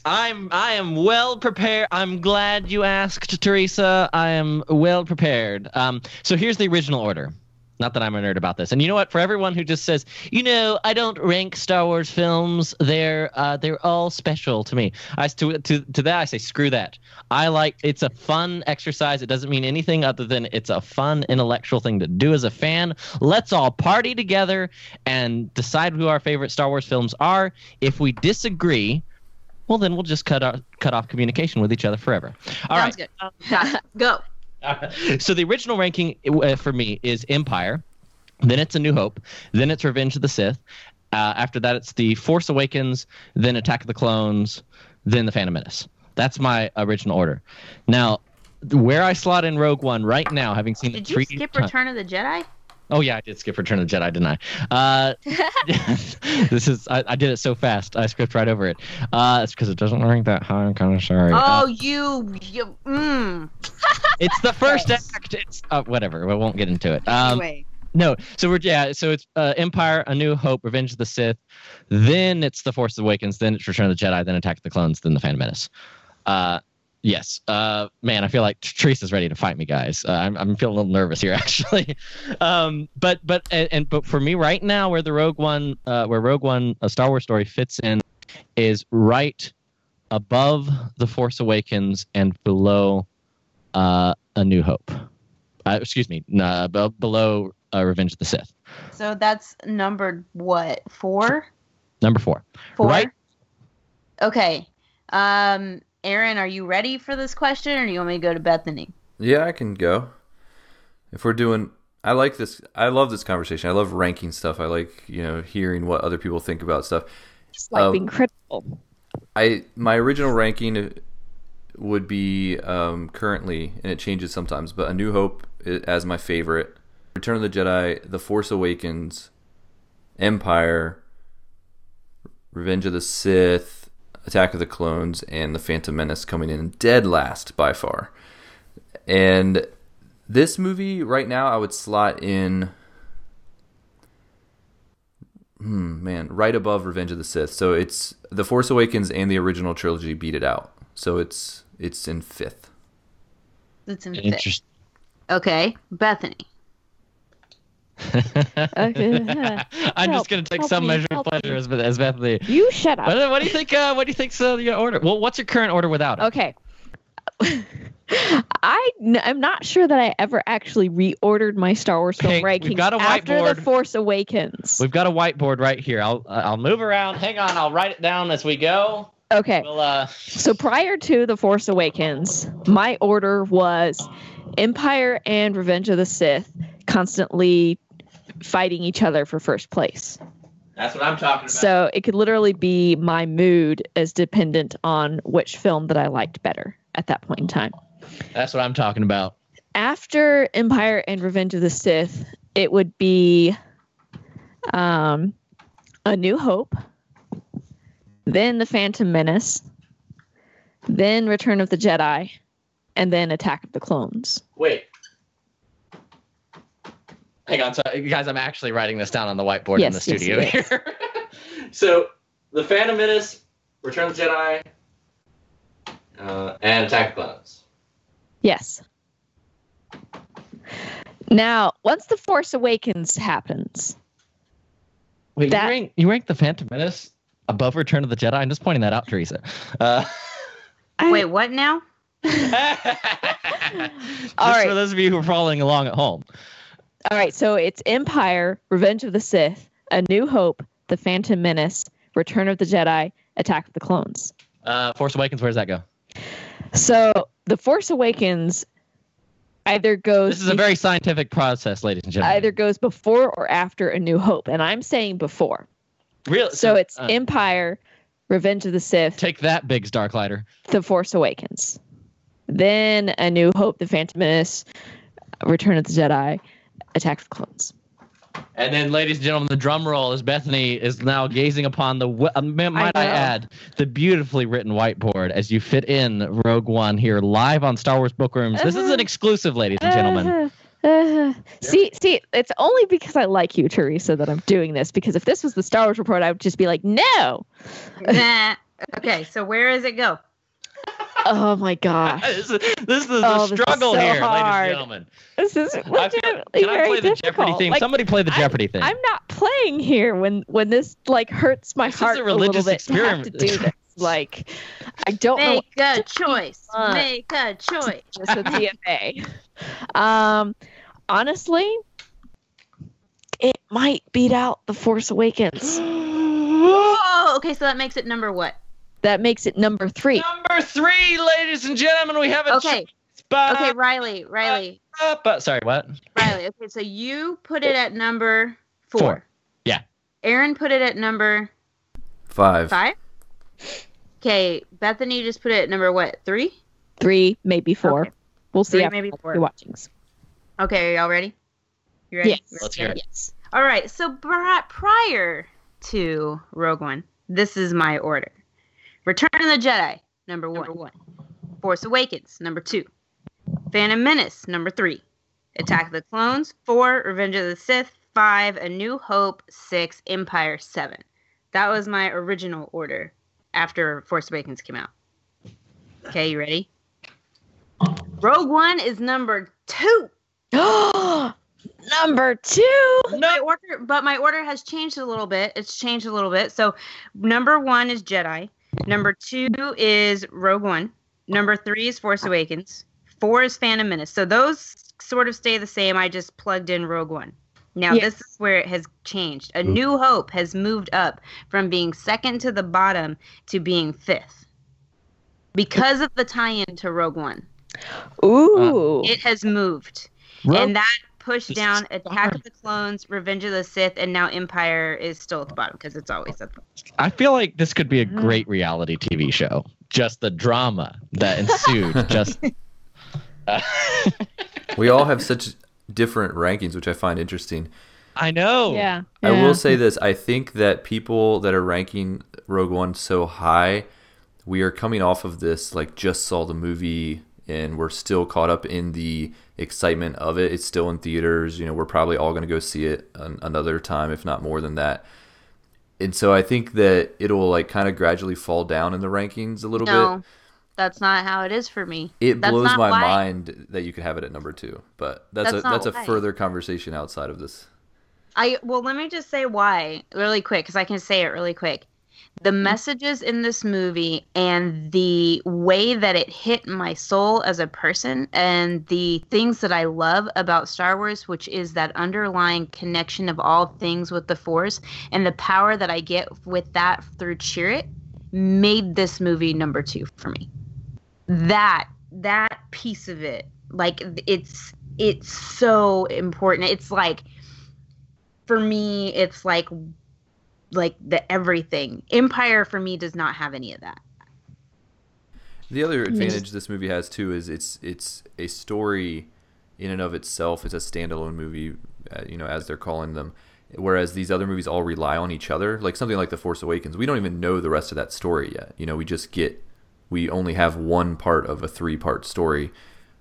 I'm I am well prepared. I'm glad you asked, Teresa. I am well prepared. Um, so here's the original order. Not that I'm a nerd about this. And you know what? For everyone who just says, you know, I don't rank Star Wars films. They're uh, they're all special to me. I to to to that I say screw that. I like it's a fun exercise. It doesn't mean anything other than it's a fun intellectual thing to do as a fan. Let's all party together and decide who our favorite Star Wars films are. If we disagree, well then we'll just cut off cut off communication with each other forever. All right. Sounds good. Got it. Go. so the original ranking uh, for me is Empire, then it's A New Hope, then it's Revenge of the Sith, Uh, after that, it's the Force Awakens, then Attack of the Clones, then the Phantom Menace. That's my original order. Now, where I slot in Rogue One right now, having seen Did you three skip times- Return of the Jedi? Oh yeah, I did skip Return of the Jedi, didn't I? Uh, this is I, I did it so fast. I skipped right over it. Uh, it's because it doesn't rank that high. I'm kind of sorry. Oh, Uh, you, you, mm. it's the first act. It's uh, whatever. We won't get into it. Um, anyway. no, so we're yeah. So it's uh, Empire, A New Hope, Revenge of the Sith. Then it's The Force Awakens. Then it's Return of the Jedi. Then Attack of the Clones. Then the Phantom Menace. Uh, yes. Uh, man, I feel like Teresa's ready to fight me, guys. Uh, I'm I'm feeling a little nervous here, actually. um, but but and, and but for me right now, where the Rogue One, uh, where Rogue One, a Star Wars story fits in, is right above The Force Awakens and below uh, A New Hope. Uh, excuse me, uh, be- below uh, Revenge of the Sith. So that's numbered what? Four? Number four. Four? Right. Okay. Um, Aaron, are you ready for this question or do you want me to go to Bethany? Yeah, I can go. If we're doing, I like this. I love this conversation. I love ranking stuff. I like you know hearing what other people think about stuff. Just like Um, being critical. I my original ranking would be um, currently, and it changes sometimes, but A New Hope as my favorite. Return of the Jedi, The Force Awakens, Empire, Revenge of the Sith, Attack of the Clones, and The Phantom Menace coming in dead last by far. And this movie right now, I would slot in. Hmm, man, right above Revenge of the Sith. So it's The Force Awakens and the original trilogy beat it out. So it's it's in fifth. It's in fifth. Interesting. Okay, Bethany. Okay. I'm Help, just gonna take some me, measure of pleasure as, as Bethany. you shut up. What, what do you think? Uh, what do you think? Uh, your order. Well, what's your current order without it? Okay. I n- I'm not sure that I ever actually reordered my Star Wars film Okay, rankings got a after whiteboard. the Force Awakens. We've got a whiteboard right here. I'll uh, I'll move around. Hang on. I'll write it down as we go. Okay. We'll uh. So prior to the Force Awakens, my order was Empire and Revenge of the Sith constantly fighting each other for first place. That's what I'm talking about. So it could literally be my mood as dependent on which film that I liked better at that point in time. That's what I'm talking about. after Empire and Revenge of the Sith, it would be um, A New Hope, then The Phantom Menace, then Return of the Jedi, and then Attack of the Clones. Wait. Hang on, so guys, I'm actually writing this down on the whiteboard in the yes, studio yes. here. so, the Phantom Menace, Return of the Jedi, uh, and Attack of the Clones. Yes. Now, once The Force Awakens happens, Wait, That- you rank you rank the Phantom Menace above Return of the Jedi? I'm just pointing that out, Teresa. Uh, I- Wait, what now? just All right. for those of you who are following along at home. All right, so it's Empire, Revenge of the Sith, A New Hope, The Phantom Menace, Return of the Jedi, Attack of the Clones. Uh, Force Awakens, where does that go? So The Force Awakens either goes This is a very scientific process, ladies and gentlemen. either goes before or after A New Hope, and I'm saying before. Real, So it's uh, Empire, Revenge of the Sith, take that, Biggs Darklighter. The Force Awakens, then A New Hope, The Phantom Menace, Return of the Jedi, Attack of the Clones. And then, ladies and gentlemen, the drum roll as Bethany is now gazing upon the, w- uh, might I, know. add, the beautifully written whiteboard as you fit in Rogue One here live on Star Wars Bookworms. This is an Uh-huh. exclusive, ladies and gentlemen. Uh, uh, see, see, it's only because I like you, Teresa, that I'm doing this. Because if this was the Star Wars report, I would just be like, no. nah. Okay, so where does it go? Oh my gosh, this is, this is the Oh, this is struggle so here, ladies and gentlemen. this is I feel, legitimately can I very play the difficult. Jeopardy theme? Like, Somebody play the I'm- Jeopardy theme. I'm not playing here when when this like hurts my This is heart a a, little religious bit to have to do this. Like, I don't know Make a choice. Uh, Make a choice. this with TFA. Um, honestly, it might beat out the Force Awakens. Whoa. Okay, so that makes it number what? That makes it number three. Number three, ladies and gentlemen, we have a Okay. spot. Okay, Riley. Riley. Up, uh, sorry, what? Riley. Okay, so you put it at number four. Four. Yeah. Aaron put it at number Five. five. Okay, Bethany just put it at number what? Three. Three, maybe four. Okay. We'll see Three, after maybe the four. watchings. Okay, are y'all ready? You ready? Yes. Let's hear it. Yes. All right. So pri- prior to Rogue One, this is my order: Return of the Jedi, number one; Force Awakens, number two; Phantom Menace, number three; Attack of the Clones, four; Revenge of the Sith, five; A New Hope, six; Empire, seven. That was my original order after Force Awakens came out. Okay, you ready? Rogue One is number two. Number two. my order but my order has changed a little bit it's changed a little bit so number one is jedi number two is rogue one. Number three is force awakens. Four is phantom menace. So those sort of stay the same. I just plugged in rogue one. Now Yeah. this is where it has changed. A mm-hmm. new hope has moved up from being second to the bottom to being fifth because of the tie-in to rogue one. Ooh. Uh, it has moved. Rogue- and that pushed This down Attack of the Clones, Revenge of the Sith, and now Empire is still at the bottom because it's always at the bottom. I feel like this could be a Mm. great reality TV show. Just the drama that ensued. just Uh, We all have such different rankings, which I find interesting. I know. yeah. I yeah. will say this: I think that people that are ranking Rogue One so high, we are coming off of this like just saw the movie, and we're still caught up in the excitement of it. It's still in theaters. You know, we're probably all going to go see it an, another time, if not more than that. And so I think that it'll like kind of gradually fall down in the rankings a little No, bit. that's not how it is for me. It That's blows my why- mind that you could have it at number two, but that's, That's a that's a why. further conversation outside of this. I well, let me just say why really quick because I can say it really quick. The mm-hmm. messages in this movie and the way that it hit my soul as a person and the things that I love about Star Wars, which is that underlying connection of all things with the Force and the power that I get with that through Chirrut, made this movie number two for me. That that piece of it, like it's it's so important. It's like for me it's like like the everything empire for me does not have any of that The other advantage this movie has too is it's it's a story in and of itself. It's a standalone movie, uh, you know, as they're calling them. Whereas these other movies all rely on each other, like something like The Force Awakens. We don't even know the rest of that story yet. You know, we just get we only have one part of a three-part story.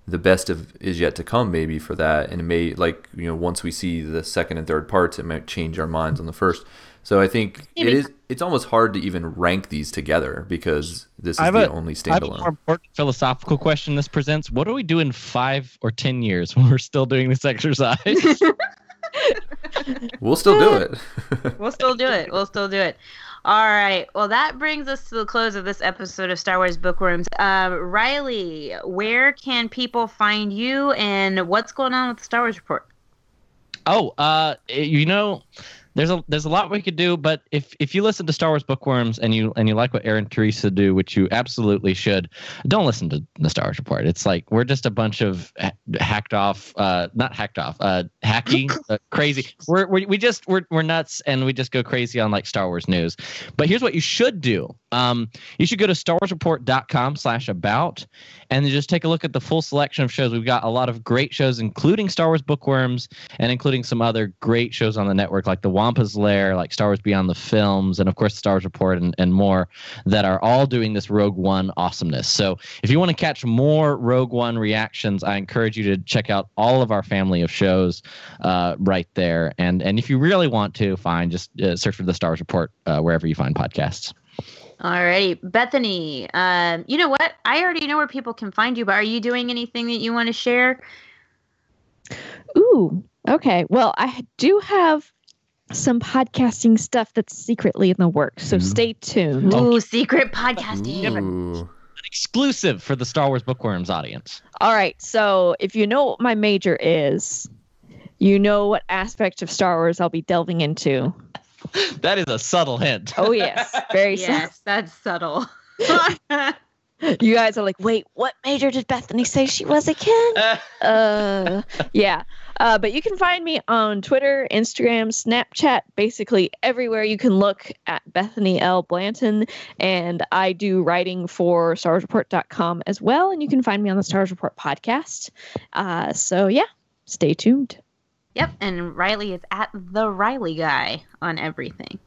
The best of is yet to come, maybe for that, and it may like you know once we see the second and third parts, it might change our minds on the first. So I think it Maybe. is. It's almost hard to even rank these together because this is I have the a- only I have a standalone. more important philosophical question this presents. What do we do in five or ten years when we're still doing this exercise? We'll still do it. we'll still do it we'll still do it all right well that brings us to the close of this episode of star wars bookworms um, riley where can people find you and what's going on with the star wars report Oh, uh, you know, there's a there's a lot we could do, but if if you listen to Star Wars Bookworms and you and you like what Aaron Teresa do, which you absolutely should, don't listen to the Star Wars Report. It's like we're just a bunch of hacked off, uh, not hacked off, uh, hacky, uh, crazy. We're, we we just we're we're nuts and we just go crazy on like Star Wars news. But here's what you should do. Um, you should go to starwarsreport.com slash about and then just take a look at the full selection of shows. We've got a lot of great shows, including Star Wars Bookworms and including some other great shows on the network, like The Wampa's Lair, like Star Wars Beyond the Films, and of course, Star Wars Report and, and more, that are all doing this Rogue One awesomeness. So if you want to catch more Rogue One reactions, I encourage you to check out all of our family of shows uh, right there. And and if you really want to, fine, just uh, search for the Star Wars Report uh, wherever you find podcasts. Alrighty, Bethany. Um, you know what? I already know where people can find you, but are you doing anything that you want to share? Ooh, okay. Well, I do have some podcasting stuff that's secretly in the works, so stay tuned. Ooh, secret podcasting. Ooh. Exclusive for the Star Wars Bookworms audience. All right. So, if you know what my major is, you know what aspect of Star Wars I'll be delving into. That is a subtle hint. Oh, yes. Very Yes, that's subtle. subtle. You guys are like, wait, what major did Bethany say she was again? Uh, yeah. Uh, but you can find me on Twitter, Instagram, Snapchat, basically everywhere you can look at Bethany L. Blanton. And I do writing for StarWarsReport.com as well. And you can find me on the Star Wars Report podcast. Uh, so, yeah, stay tuned. Yep, and Riley is at the Riley guy on everything.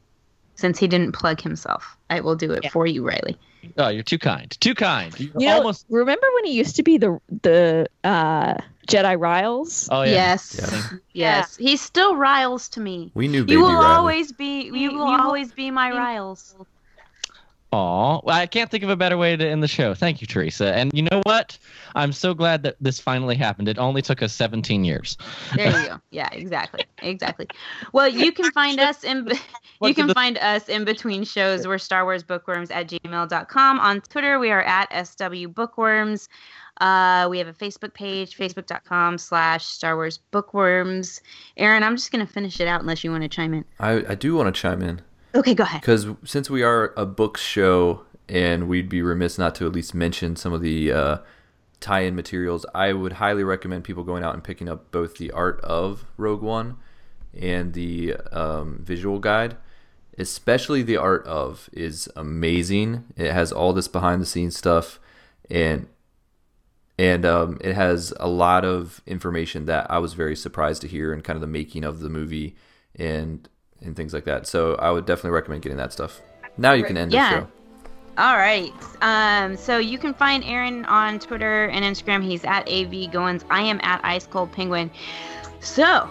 Since he didn't plug himself, I will do it Yeah. for you, Riley. Oh, you're too kind. Too kind. You You know, almost. remember when he used to be the the uh, Jedi Riles? Oh yeah. Yes, Yeah. yes, he still riles to me. We knew Baby You will Riley. always be. You, will always be my riles. Aw, well, I can't think of a better way to end the show. Thank you, Teresa. And you know what? I'm so glad that this finally happened. It only took us 17 years. There you go. Yeah, exactly, exactly. Well, you can find us in. You can find us in between shows. We're Star Wars Bookworms at gmail.com. On Twitter, we are at SW Bookworms. Uh, we have a Facebook page, facebook.com slash Star Wars Bookworms. Aaron, I'm just going to finish it out unless you want to chime in. I, I do want to chime in Okay, go ahead. because since we are a book show and we'd be remiss not to at least mention some of the uh, tie-in materials, I would highly recommend people going out and picking up both the art of Rogue One and the um, visual guide. Especially the art of is amazing. It has all this behind-the-scenes stuff, and and um, it has a lot of information that I was very surprised to hear and kind of the making of the movie and and things like that. So I would definitely recommend getting that stuff. Now you can end Yeah. the show. All right. Um, so you can find Aaron on Twitter and Instagram. He's at AV Goins. I am at Ice Cold Penguin. So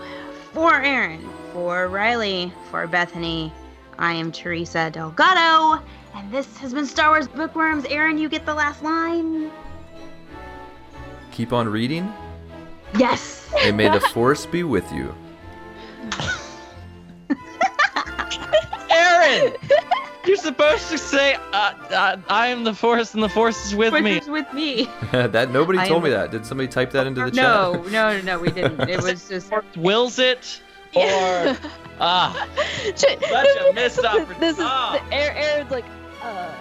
for Aaron, for Riley, for Bethany, I am Teresa Delgado. And this has been Star Wars Bookworms. Aaron, you get the last line. Keep on reading, Yes. and may the force be with you. Aaron! You're supposed to say, uh, uh, I am the Force and the Force is with Which me. is with me. that nobody I told am- me that. Did somebody type that into the No, chat? no, no, no, we didn't. It was just. Wills it? Or, ah, Such a missed opportunity. This is opportunity. Ah. Aaron- Aaron's like, uh,